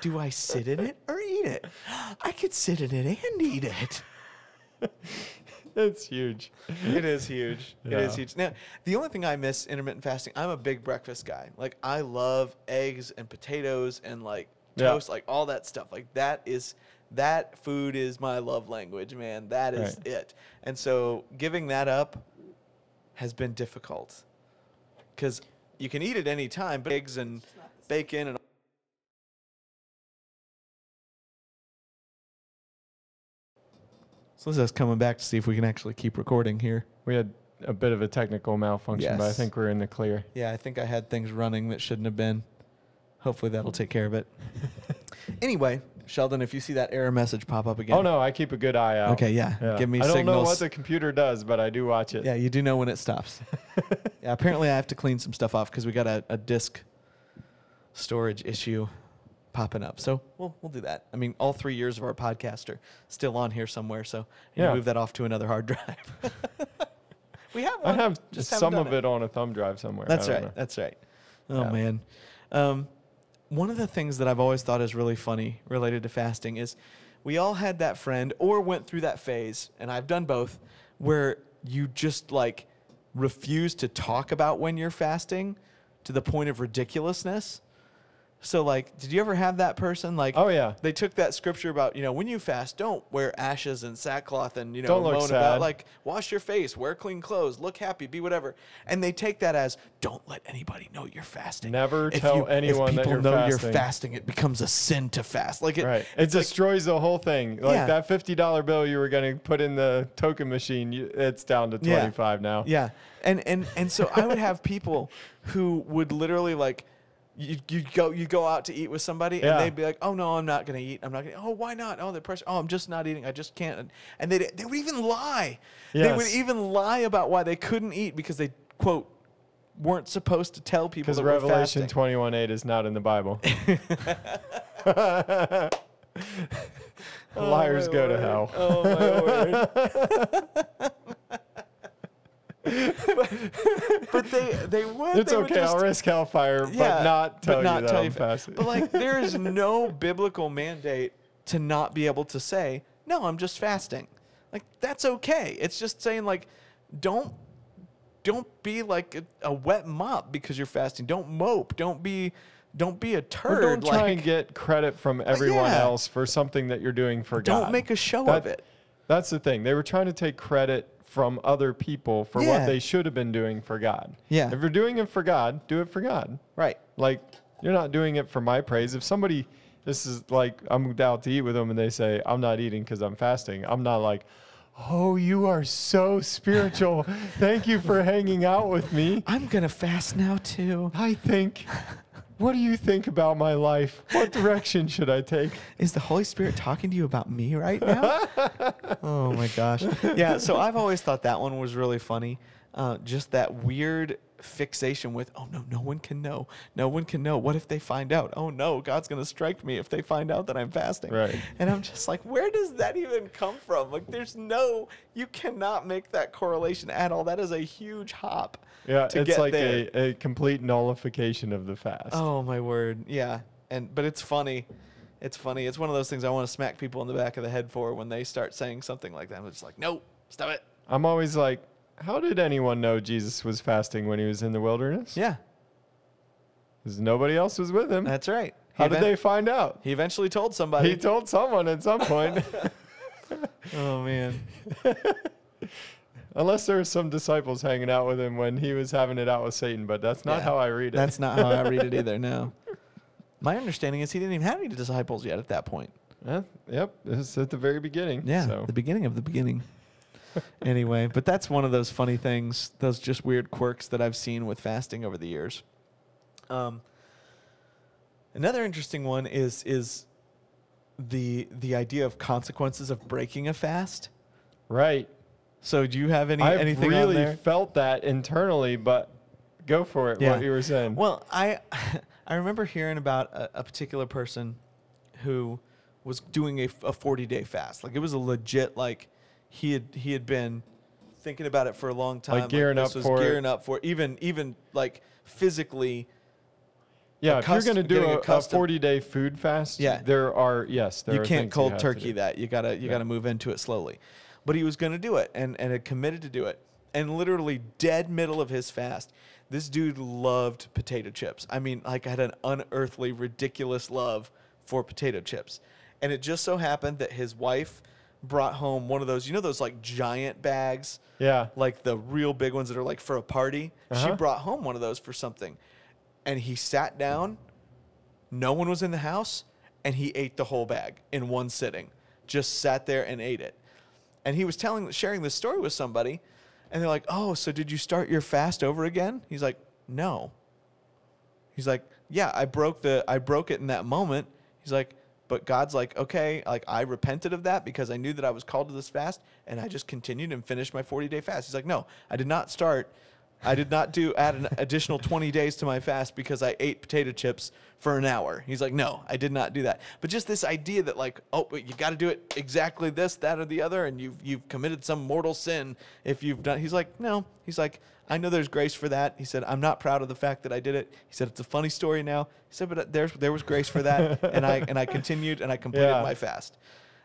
Do I sit in it or eat it? I could sit in it and eat it. It's huge. It is huge. It is Yeah. huge. Now, the only thing I miss intermittent fasting, I'm a big breakfast guy. Like I love eggs and potatoes and like Yeah. toast, like all that stuff. Like that is that food is my love language, man. That is Right. it. And so giving that up has been difficult. Cuz you can eat it any time, but eggs and bacon and So this is coming back to see if we can actually keep recording here. We had a bit of a technical malfunction, but I think we're in the clear. Yeah, I think I had things running that shouldn't have been. Hopefully that'll take care of it. anyway, Sheldon, if you see that error message pop up again. Oh no, I keep a good eye out. Okay, yeah. Yeah. Give me I don't know what the computer does, but I do watch it. yeah, you do know when it stops. yeah, apparently I have to clean some stuff off because we got a, a disk storage issue popping up. So we'll we'll do that. I mean, all three years of our podcast are still on here somewhere, so you Yeah. move that off to another hard drive. we have I have just some of it on a thumb drive somewhere. That's right. know. That's right. Oh Yeah. man. Um, one of the things that I've always thought is really funny related to fasting is we all had that friend or went through that phase, and I've done both, where you just like refuse to talk about when you're fasting to the point of ridiculousness. So like, did you ever have that person like? Oh yeah. They took that scripture about, you know, when you fast, don't wear ashes and sackcloth and, you know, Don't look moan sad. about like wash your face, wear clean clothes, look happy, be whatever. And they take that as don't let anybody know you're fasting. Never If tell you- anyone that you're know fasting. you're fasting, it becomes a sin to fast. Like it, Right. It destroys the whole thing. Like Yeah. that fifty dollar bill you were gonna put in the token machine, you, it's down to Yeah. twenty five now. Yeah. And and and so I would have people who would literally like you you go you go out to eat with somebody Yeah. and they'd be like, "Oh no, I'm not going to eat. I'm not going to Oh, why not? Oh, the pressure. Oh, I'm just not eating. I just can't." And, they they would even lie. They would even lie about why they couldn't eat because they quote weren't supposed to tell people Because Revelation twenty one eight is not in the Bible. Oh, Liars my go to hell. Oh my word. Oh, but they they would. It's they okay. just- I'll risk hellfire, but not tell but not you that tell you fasting. But like, there is no biblical mandate to not be able to say, "No, I'm just fasting." Like that's okay. It's just saying like, don't don't be like a, a wet mop because you're fasting. Don't mope. Don't be don't be a Or turd. don't try like, and get credit from uh, everyone yeah. else for something that you're doing for God. don't make a show That- of it. That's the thing. They were trying to take credit from other people for Yeah. what they should have been doing for God. Yeah. If you're doing it for God, do it for God. Right. Like you're not doing it for my praise. If somebody, this is like I'm out to eat with them and they say I'm not eating because I'm fasting. I'm not like, oh, you are so spiritual. Thank you for hanging out with me. I'm gonna fast now too. I think. What do you think about my life? What direction should I take? Is the Holy Spirit talking to you about me right now? oh my gosh. Yeah, so I've always thought that one was really funny. Uh, just that weird fixation with, oh no, no one can know. No one can know. What if they find out? Oh no, God's going to strike me if they find out that I'm fasting. Right. And I'm just like, where does that even come from? Like, there's no, you cannot make that correlation at all. That is a huge hop. Yeah, to it's get like a, a complete nullification of the fast. Oh my word. Yeah. And but it's funny. It's funny. It's one of those things I want to smack people in the back of the head for when they start saying something like that. I'm just like, no, stop it. I'm always like, how did anyone know Jesus was fasting when he was in the wilderness? Yeah, Because nobody else was with him. that's right. how he did even- they find out? He eventually told somebody. He told someone at some point. oh man. Unless there were some disciples hanging out with him when he was having it out with Satan, but that's not Yeah. how I read it. That's not how I read it either. No. My understanding is he didn't even have any disciples yet at that point. Yeah, yep, it's at the very beginning. Yeah, So. the beginning of the beginning. Anyway, but that's one of those funny things, those just weird quirks that I've seen with fasting over the years. Um, another interesting one is is the the idea of consequences of breaking a fast. Right. So, do you have any I've anything on really there? felt that internally, but go for it. Yeah. What you were saying. Well, I I remember hearing about a, a particular person who was doing a, a 40 day fast. Like it was a legit like he had he had been thinking about it for a long time. Like gearing this up was for it. gearing up for it. even even like physically. yeah, if you're going to do a, a 40 day food fast, Yeah. there are, yes, there you can't cold to turkey that. You gotta you Yeah. gotta move into it slowly. But he was gonna do it and, and had committed to do it. And literally dead middle of his fast, this dude loved potato chips. I mean, like had an unearthly, ridiculous love for potato chips. And it just so happened that his wife brought home one of those, you know those like giant bags? Yeah. like the real big ones that are like for a party. She Uh-huh. brought home one of those for something. And he sat down, no one was in the house, and he ate the whole bag in one sitting. Just sat there and ate it. And he was telling sharing this story with somebody, and they're like, "Oh, so did you start your fast over again?" He's like, "No." He's like, "Yeah, I broke the I broke it in that moment." He's like, "But God's like, "Okay, like I repented of that because I knew that I was called to this fast, and I just continued and finished my 40-day fast." He's like, "No, I did not start I did not do add an additional 20 days to my fast because I ate potato chips for an hour. He's like, no, I did not do that. But just this idea that like, oh, but you got to do it exactly this, that, or the other, and you've you've committed some mortal sin if you've done. He's like, no. He's like, I know there's grace for that. He said, I'm not proud of the fact that I did it. He said, it's a funny story now. He said, but there's there was grace for that, and I and I continued and I completed Yeah. my fast.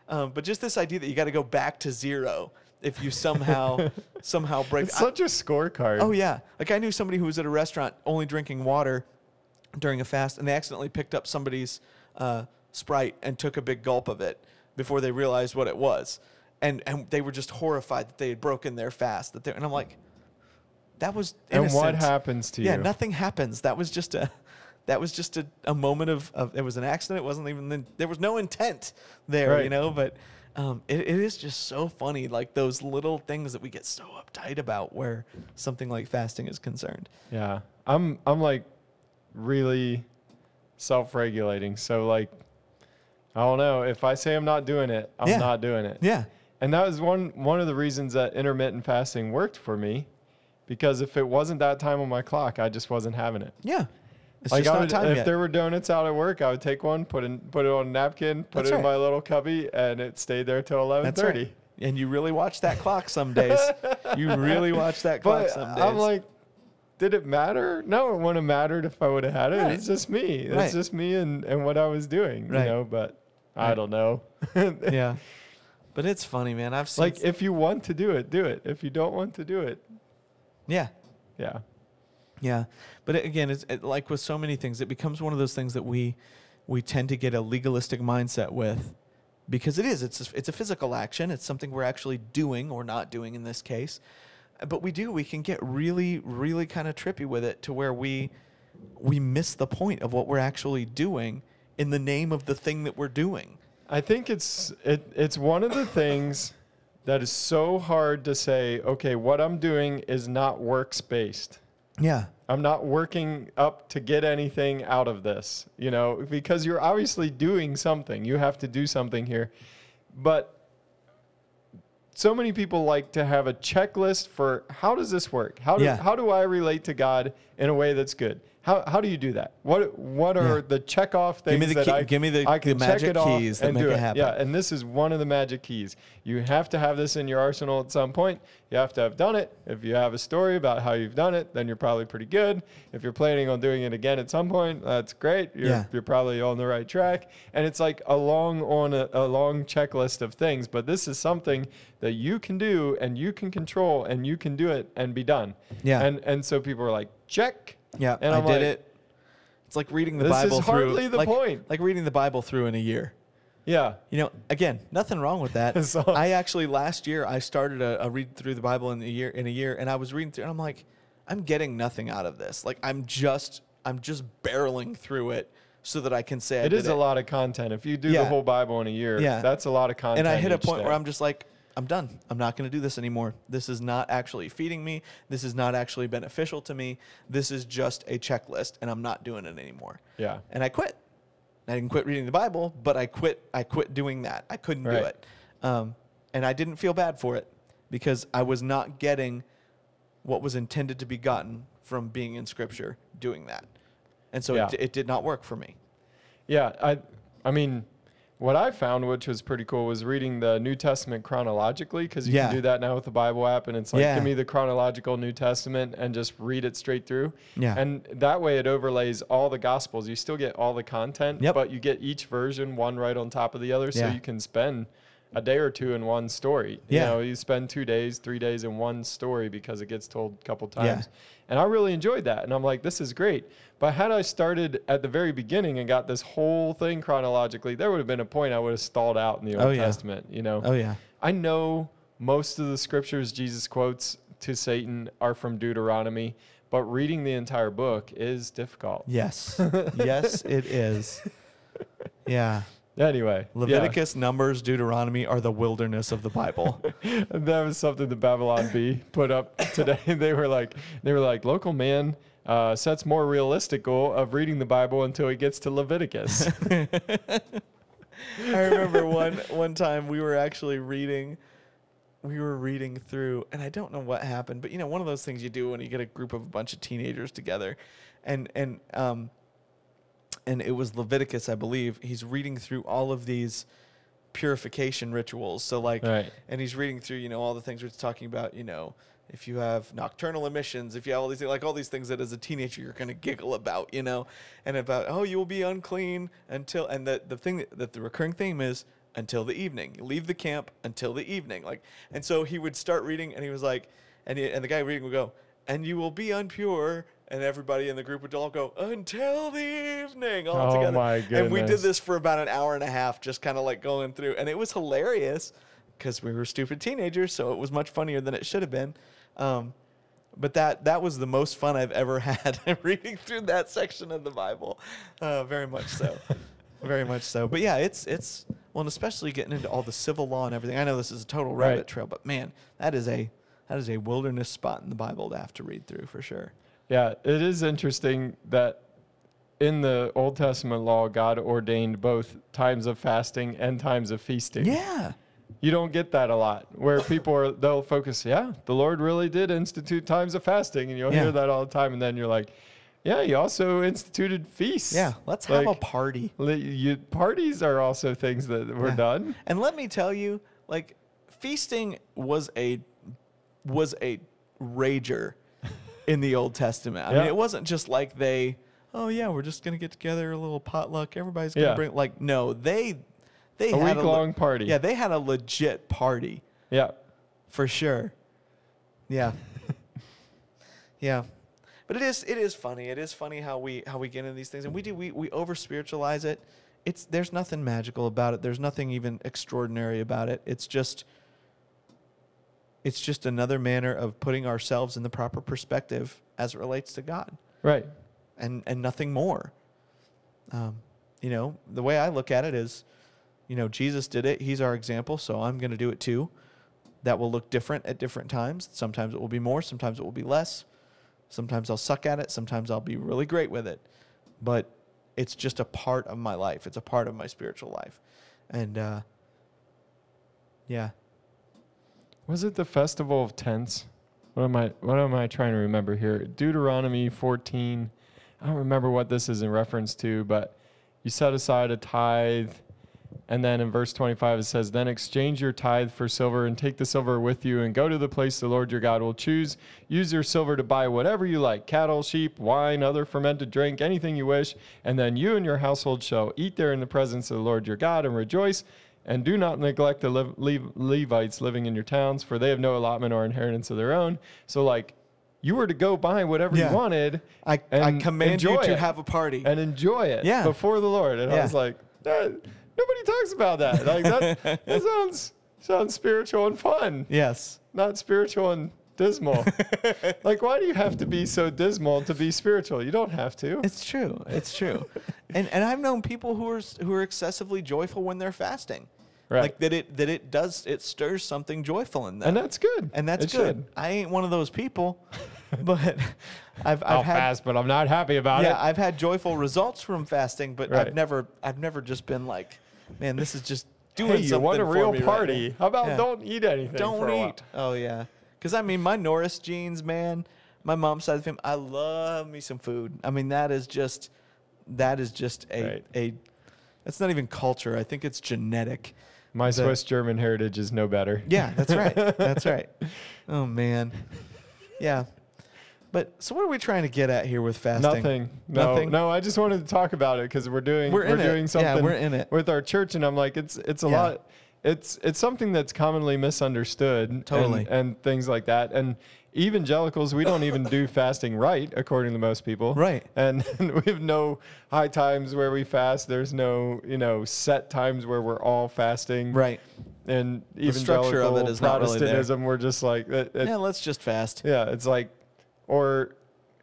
Um, but just this idea that you got to go back to zero if you somehow somehow break. It's I- such a scorecard. Oh yeah, like I knew somebody who was at a restaurant only drinking water during a fast, and they accidentally picked up somebody's uh, Sprite and took a big gulp of it before they realized what it was, and and they were just horrified that they had broken their fast. That they and I'm like, that was and what happens to Yeah, you? Yeah, nothing happens. That was just a. That was just a, a moment of, of it was an accident. It wasn't even there was no intent there, you know. But um, it, it is just so funny, like those little things that we get so uptight about, where something like fasting is concerned. Yeah. I'm I'm like really self-regulating. So like I don't know, if I say I'm not doing it, I'm Yeah. not doing it. Yeah, And that was one one of the reasons that intermittent fasting worked for me because if it wasn't that time on my clock, I just wasn't having it. yeah. It's like just I not time if yet. there were donuts out at work, I would take one, put in put it on a napkin, put That's it in my little cubby, and it stayed there till eleven thirty. Right. And you really watch that clock some days. You really watch that clock but some days. I'm like, did it matter? No, it wouldn't have mattered if I would have had it. Right. It's just me. It's Right. just me and, and what I was doing, Right. you know, but I don't know. yeah. But it's funny, man. I've seen like if you want to do it, do it. If you don't want to do it, yeah. yeah. Yeah, but again, it's it, like with so many things, it becomes one of those things that we we tend to get a legalistic mindset with, because it is it's a, it's a physical action. It's something we're actually doing or not doing in this case, Uh, but we do we can get really really kind of trippy with it to where we we miss the point of what we're actually doing in the name of the thing that we're doing. I think it's it, it's one of the things that is so hard to say, okay, what I'm doing is not works based. Yeah, I'm not working up to get anything out of this, you know, because you're obviously doing something. You have to do something here. But so many people like to have a checklist for how does this work? How do, Yeah. how do I relate to God in a way that's good? How, how do you do that? What what are Yeah. the check off things Give me the that key- I give me the- I the can check magic keys that make it it. happen. Yeah, and this is one of the magic keys. You have to have this in your arsenal at some point. You have to have done it. If you have a story about how you've done it, then you're probably pretty good. If you're planning on doing it again at some point, that's great. You're, Yeah. you're probably on the right track. And it's like a long on a, a long checklist of things. But this is something that you can do and you can control and you can do it and be done. Yeah. And and so people are like, check. Yeah. And I I'm did like, it. It's like reading the This is Bible hardly through the like, point. like reading the Bible through in a year. Yeah. You know, again, nothing wrong with that. So- I actually last year I started a, a read through the Bible in a year in a year, and I was reading through, and I'm like, I'm getting nothing out of this. Like I'm just I'm just barreling through it so that I can say I It did is a lot of content. If you do the whole Bible in a year, Yeah. that's a lot of content. And I hit a each point day. where I'm just like, I'm done. I'm not going to do this anymore. This is not actually feeding me. This is not actually beneficial to me. This is just a checklist, and I'm not doing it anymore. Yeah. and I quit. I didn't quit reading the Bible, but I quit. I quit doing that. I couldn't do it, um, and I didn't feel bad for it because I was not getting what was intended to be gotten from being in Scripture doing that, and so Yeah. it, it did not work for me. Yeah, I I mean, what I found, which was pretty cool, was reading the New Testament chronologically because you Yeah. can do that now with the Bible app, and it's like Yeah. give me the chronological New Testament and just read it straight through. Yeah. and that way it overlays all the Gospels. You still get all the content, Yep. but you get each version one right on top of the other, so Yeah. you can spend a day or two in one story. You Yeah. know, you spend two days, three days in one story because it gets told a couple times. Yeah. And I really enjoyed that. And I'm like, this is great. But had I started at the very beginning and got this whole thing chronologically, there would have been a point I would have stalled out in the Old Oh, yeah. Testament. You know, Oh yeah, I know most of the scriptures Jesus quotes to Satan are from Deuteronomy, but reading the entire book is difficult. yes, yes, it is. Yeah, Anyway, yeah. Leviticus, Numbers, Deuteronomy are the wilderness of the Bible. that was something the Babylon Bee put up today. they were like, they were like, local man uh, sets more realistic goal of reading the Bible until he gets to Leviticus. I remember one one time we were actually reading we were reading through and I don't know what happened, but you know, one of those things you do when you get a group of a bunch of teenagers together and and um and it was Leviticus, I believe. He's reading through all of these purification rituals. So like Right. and he's reading through, you know, all the things we're talking about, you know, if you have nocturnal emissions, if you have all these like all these things that as a teenager you're gonna giggle about, you know, and about oh you will be unclean until and the the thing that, that the recurring theme is until the evening. You leave the camp until the evening, like and so he would start reading and he was like, and he, and the guy reading would go, and you will be unpure. And everybody in the group would all go until the evening all Oh together. my And we did this for about an hour and a half, just kind of like going through, and it was hilarious because we were stupid teenagers, so it was much funnier than it should have been. Um, but that that was the most fun I've ever had reading through that section of the Bible. Uh, very much so, very much so. But yeah, it's it's well, and especially getting into all the civil law and everything. I know this is a total rabbit Right. trail, but man, that is a that is a wilderness spot in the Bible to have to read through for sure. Yeah, it is interesting that in the Old Testament law, God ordained both times of fasting and times of feasting. Yeah, You don't get that a lot where people are, they'll focus, yeah, the Lord really did institute times of fasting. And you'll Yeah. hear that all the time. And then you're like, yeah, he also instituted feasts. yeah. Let's have a party. you, parties are also things that were Yeah. done. And let me tell you, like feasting was a was a rager in the Old Testament. I mean, it wasn't just like they, oh yeah, we're just gonna get together a little potluck. Everybody's gonna Yeah. bring like no, they they A had week le- long party. Yeah, they had a legit party Yeah. for sure. Yeah. yeah. But it is it is funny. It is funny how we how we get into these things and we do we we over spiritualize it. It's there's nothing magical about it. There's nothing even extraordinary about it. It's just it's just another manner of putting ourselves in the proper perspective as it relates to God Right. and and nothing more. Um, you know, the way I look at it is, you know, Jesus did it. He's our example, so I'm going to do it too. That will look different at different times. Sometimes it will be more, sometimes it will be less. Sometimes I'll suck at it, sometimes I'll be really great with it. But it's just a part of my life. It's a part of my spiritual life. And uh yeah. Was it the festival of tents? What am I what am I trying to remember here? Deuteronomy 14. I don't remember what this is in reference to, but you set aside a tithe and then in verse 25 it says, Then exchange your tithe for silver and take the silver with you and go to the place the Lord your God will choose. Use your silver to buy whatever you like cattle, sheep, wine, other fermented drink, anything you wish. And then you and your household shall eat there in the presence of the Lord your God and rejoice. And do not neglect the Lev- Lev- Levites living in your towns, for they have no allotment or inheritance of their own. So, like, you were to go buy whatever Yeah. you wanted I, I And command you enjoy to it. have a party. and enjoy it Yeah. before the Lord. And I Yeah. was like, that, nobody talks about that. Like that, that sounds sounds spiritual and fun, yes. not spiritual and dismal. like, why do you have to be so dismal to be spiritual? You don't have to. It's true. It's true. and and I've known people who are s- who are excessively joyful when they're fasting. Right. Like that it that it does it stirs something joyful in them. and that's good. and that's It good. should. I ain't one of those people, but I've I'll I've had fast, but I'm not happy about yeah it. Yeah, I've had joyful results from fasting, but Right. I've never I've never just been like, man, this is just doing hey, you something want a real me right party? How about Yeah. don't eat anything? Don't for a while? eat. Oh yeah, because I mean my Norris genes, man. My mom's side of the family, I love me some food. I mean that is just that is just a Right. a. That's not even culture. I think it's genetic. My The- Swiss German heritage is no better. Yeah, that's right. that's right. Oh man. Yeah. But so what are we trying to get at here with fasting? Nothing. No, Nothing? no. I just wanted to talk about it because we're doing We're it. doing something Yeah, we're in it. with our church, and I'm like, it's it's a Yeah. lot. It's it's something that's commonly misunderstood. and- Totally. And, things like that. And evangelicals, we don't even do fasting right, according to most people. Right. And we have no high times where we fast. There's no you know set times where we're all fasting. Right. And The structure of it evangelical not really. Protestantism, we're just like it, it- Yeah, let's just fast. yeah, it's like, or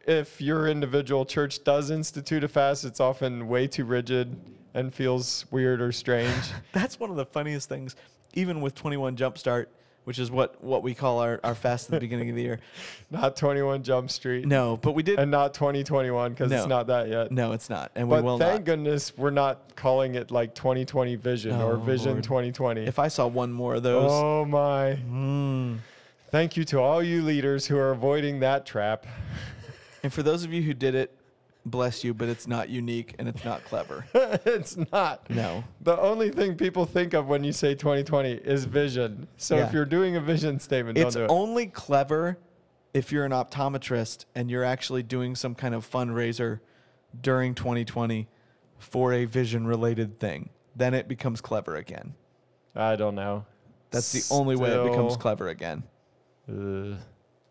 if your individual church does institute a fast, it's often way too rigid and feels weird or strange. That's one of the funniest things, even with 21 Jumpstart, which is what, what we call our, our fast at the beginning of the year. not 21 Jump Street No, but we did. and not 2021 because No. it's not that yet. no, it's not. And we But will thank not. goodness we're not calling it like 2020 Vision or Oh, Vision Lord. 2020. If I saw one more of those. oh my. Mm. Thank you to all you leaders who are avoiding that trap. And for those of you who did it, bless you, but it's not unique and it's not clever. it's not. No. The only thing people think of when you say 2020 is vision. So Yeah. if you're doing a vision statement, It's don't do it. only clever if you're an optometrist and you're actually doing some kind of fundraiser during 2020 for a vision related thing. Then it becomes clever again. I don't know. That's the only way it becomes clever again. uh,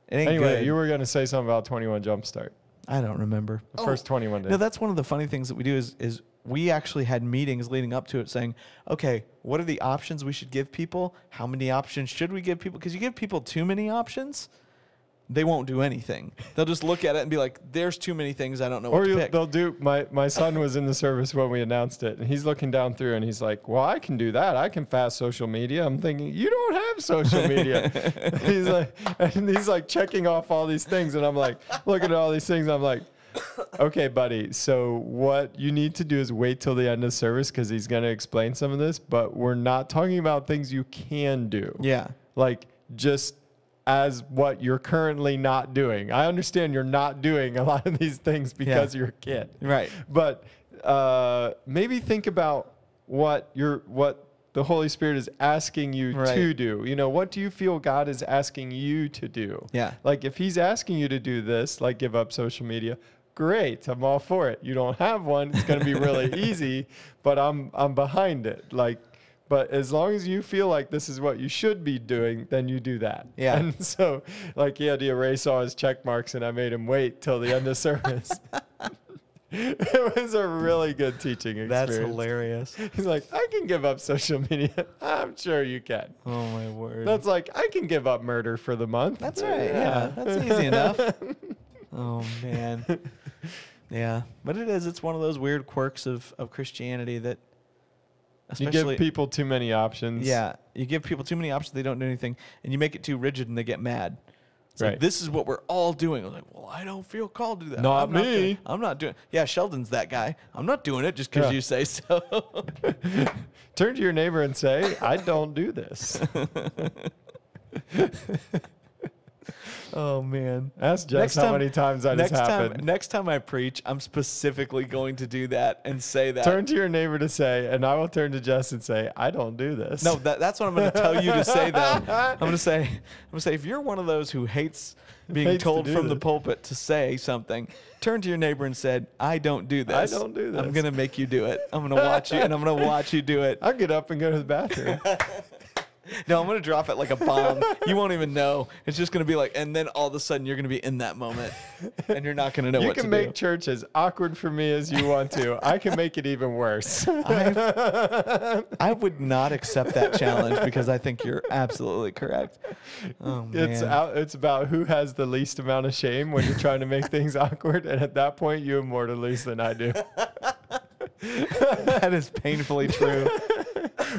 anyway, good. you were gonna say something about 21 Jumpstart. I don't remember. The oh. first 21 days. Oh. No, that's one of the funny things that we do is is we actually had meetings leading up to it saying, okay, what are the options we should give people? How many options should we give people? Because you give people too many options, they won't do anything. They'll just look at it and be like, "There's too many things. I don't know or what to you, pick." they'll do. My my son was in the service when we announced it, and he's looking down through, and he's like, "Well, I can do that. I can fast social media." I'm thinking, "You don't have social media." he's like, and he's like checking off all these things, and I'm like, looking at all these things. I'm like, okay, buddy. So what you need to do is wait till the end of service because he's going to explain some of this. But we're not talking about things you can do. Yeah. Like just as what you're currently not doing. I understand you're not doing a lot of these things because you're a kid. Right. But uh, maybe think about what you're what the Holy Spirit is asking you to do. You know, what do you feel God is asking you to do? Yeah. Like if he's asking you to do this, like give up social media, great. I'm all for it. You don't have one, it's going to be really easy, but I'm I'm behind it. Like but as long as you feel like this is what you should be doing, then you do that. Yeah. And so like he had to erase all his check marks and I made him wait till the end of service. it was a really good teaching experience. That's hilarious. He's like, I can give up social media. I'm sure you can. Oh my word. That's like, I can give up murder for the month. That's uh, right. Yeah, that's easy enough. Oh man. Yeah, but it is. It's one of those weird quirks of of Christianity that, You give people too many options. yeah, you give people too many options. They don't do anything, and you make it too rigid, and they get mad. It's like Right. this is what we're all doing. I'm like, well, I don't feel called to do that. Not I'm me. I'm not doing. Yeah, Sheldon's that guy. I'm not doing it just because Yeah. you say so. Turn to your neighbor and say, I don't do this. oh man. Ask Jess Next how time- many times that next has time, next time I preach, I'm specifically going to do that and say that. turn to your neighbor to say, and I will turn to Jess and say, I don't do this. No, that, that's what I'm going to tell you to say. Though I'm going to say, I'm going to say, if you're one of those who hates being Hates told do from the pulpit to say something, turn to your neighbor and said, "I don't do this. I don't do this. I'm going to make you do it. I'm going to watch you, and I'm going to watch you do it. I'll get up and go to the bathroom. No, I'm to drop it like a bomb. You won't even know. It's just going to be like, and then all of a sudden you're going to be in that moment, and you're not going to know you what can to make do. church as awkward for me as you want to. I can make it even worse. I would not accept that challenge because I think you're absolutely correct. Oh man. It's out, it's about who has the least amount of shame when you're trying to make things awkward, and at that point, you have more to lose than I do. that is painfully true.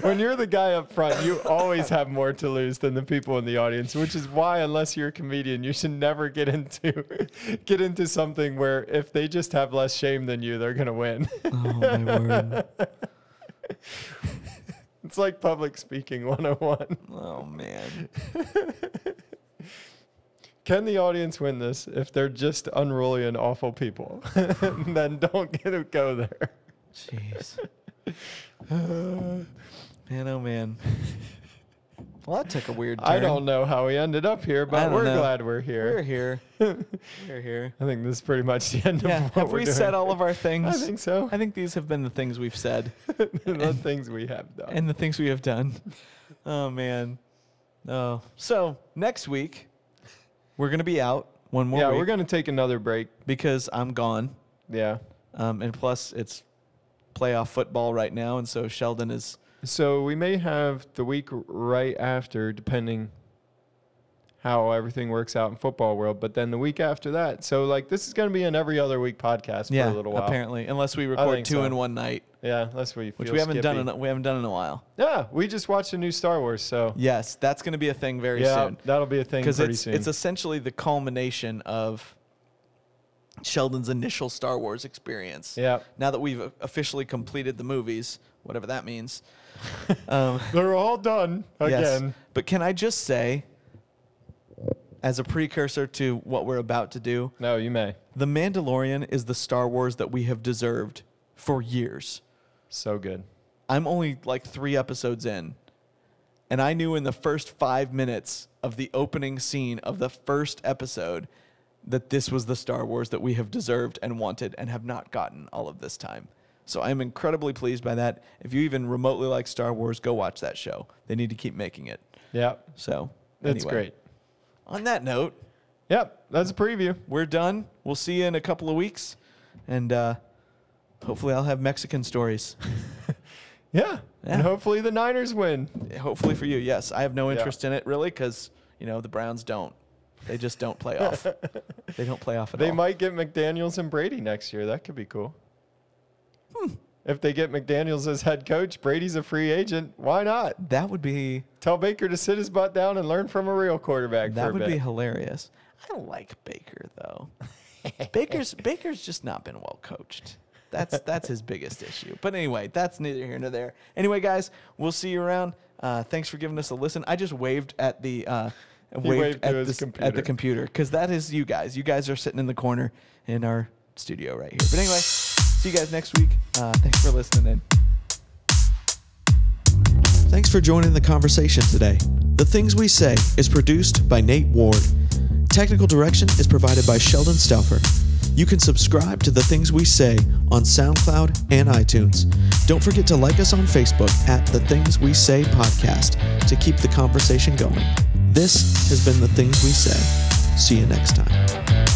When you're the guy up front, you always have more to lose than the people in the audience, which is why, unless you're a comedian, you should never get into get into something where if they just have less shame than you, they're gonna win. Oh my word. it's like public speaking 101. Oh man. Can the audience win this if they're just unruly and awful people? then don't get to go there. Jeez. man, oh man. Well, that took a weird turn. I don't know how we ended up here, I but don't we're know. glad we're here. We're here. We're here. I think this is pretty much the end Yeah. of what Have we're we doing. said all of our things? I think so. I think these have been the things we've said the things we have done. and the things we have done. Oh man. Oh. So next week we're gonna be out one more yeah, week we're gonna take another break. because I'm gone. Yeah. Um, and plus it's playoff football right now, and so Sheldon is So we may have the week right after, depending how everything works out in football world. But then the week after that, so like this is gonna be an every other week podcast yeah, for a little while. apparently, unless we record two so. in one night, Yeah, unless we which we haven't done in we haven't done in a while. Yeah, we just watched a new Star Wars, so Yes, that's going to be a thing very yeah, soon that'll be a thing because pretty it's soon. it's essentially the culmination of Sheldon's initial Star Wars experience. yeah, Now that we've officially completed the movies, whatever that means. um, they're all done yes. again. But can I just say, as a precursor to what we're about to do, No, you may. The Mandalorian is the Star Wars that we have deserved for years. So good. I'm only like three episodes in, and I knew in the first five minutes of the opening scene of the first episode that this was the Star Wars that we have deserved and wanted and have not gotten all of this time. So I'm incredibly pleased by that. If you even remotely like Star Wars, go watch that show. They need to keep making it. Yeah, So that's anyway, great. On that note, Yep, that's a preview. we're done. We'll see you in a couple of weeks, and uh, hopefully I'll have Mexican stories. Yeah, and hopefully the Niners win. Hopefully for you, yes. I have no Yeah. interest in it really because you know the Browns don't. They just don't play off. they don't play off at They all. They might get McDaniels and Brady next year. That could be cool. Hmm. If they get McDaniels as head coach, Brady's a free agent. Why not? That would be Tell Baker to sit his butt down and learn from a real quarterback that would bit. be hilarious. I don't like Baker though. Baker's Baker's just not been well coached. That's that's his biggest issue. But anyway, that's neither here nor there. Anyway, guys, we'll see you around. Uh, thanks for giving us a listen. I just waved at the uh, waved, waved at, his this- at the computer because that is you guys. You guys are sitting in the corner in our studio right here. But anyway, see you guys next week. Uh, thanks for listening in. Thanks for joining the conversation today. The Things We Say is produced by Nate Ward. Technical direction is provided by Sheldon Stauffer. You can subscribe to The Things We Say on SoundCloud and iTunes. Don't forget to like us on Facebook at The Things We Say Podcast to keep the conversation going. This has been The Things We Say. See you next time.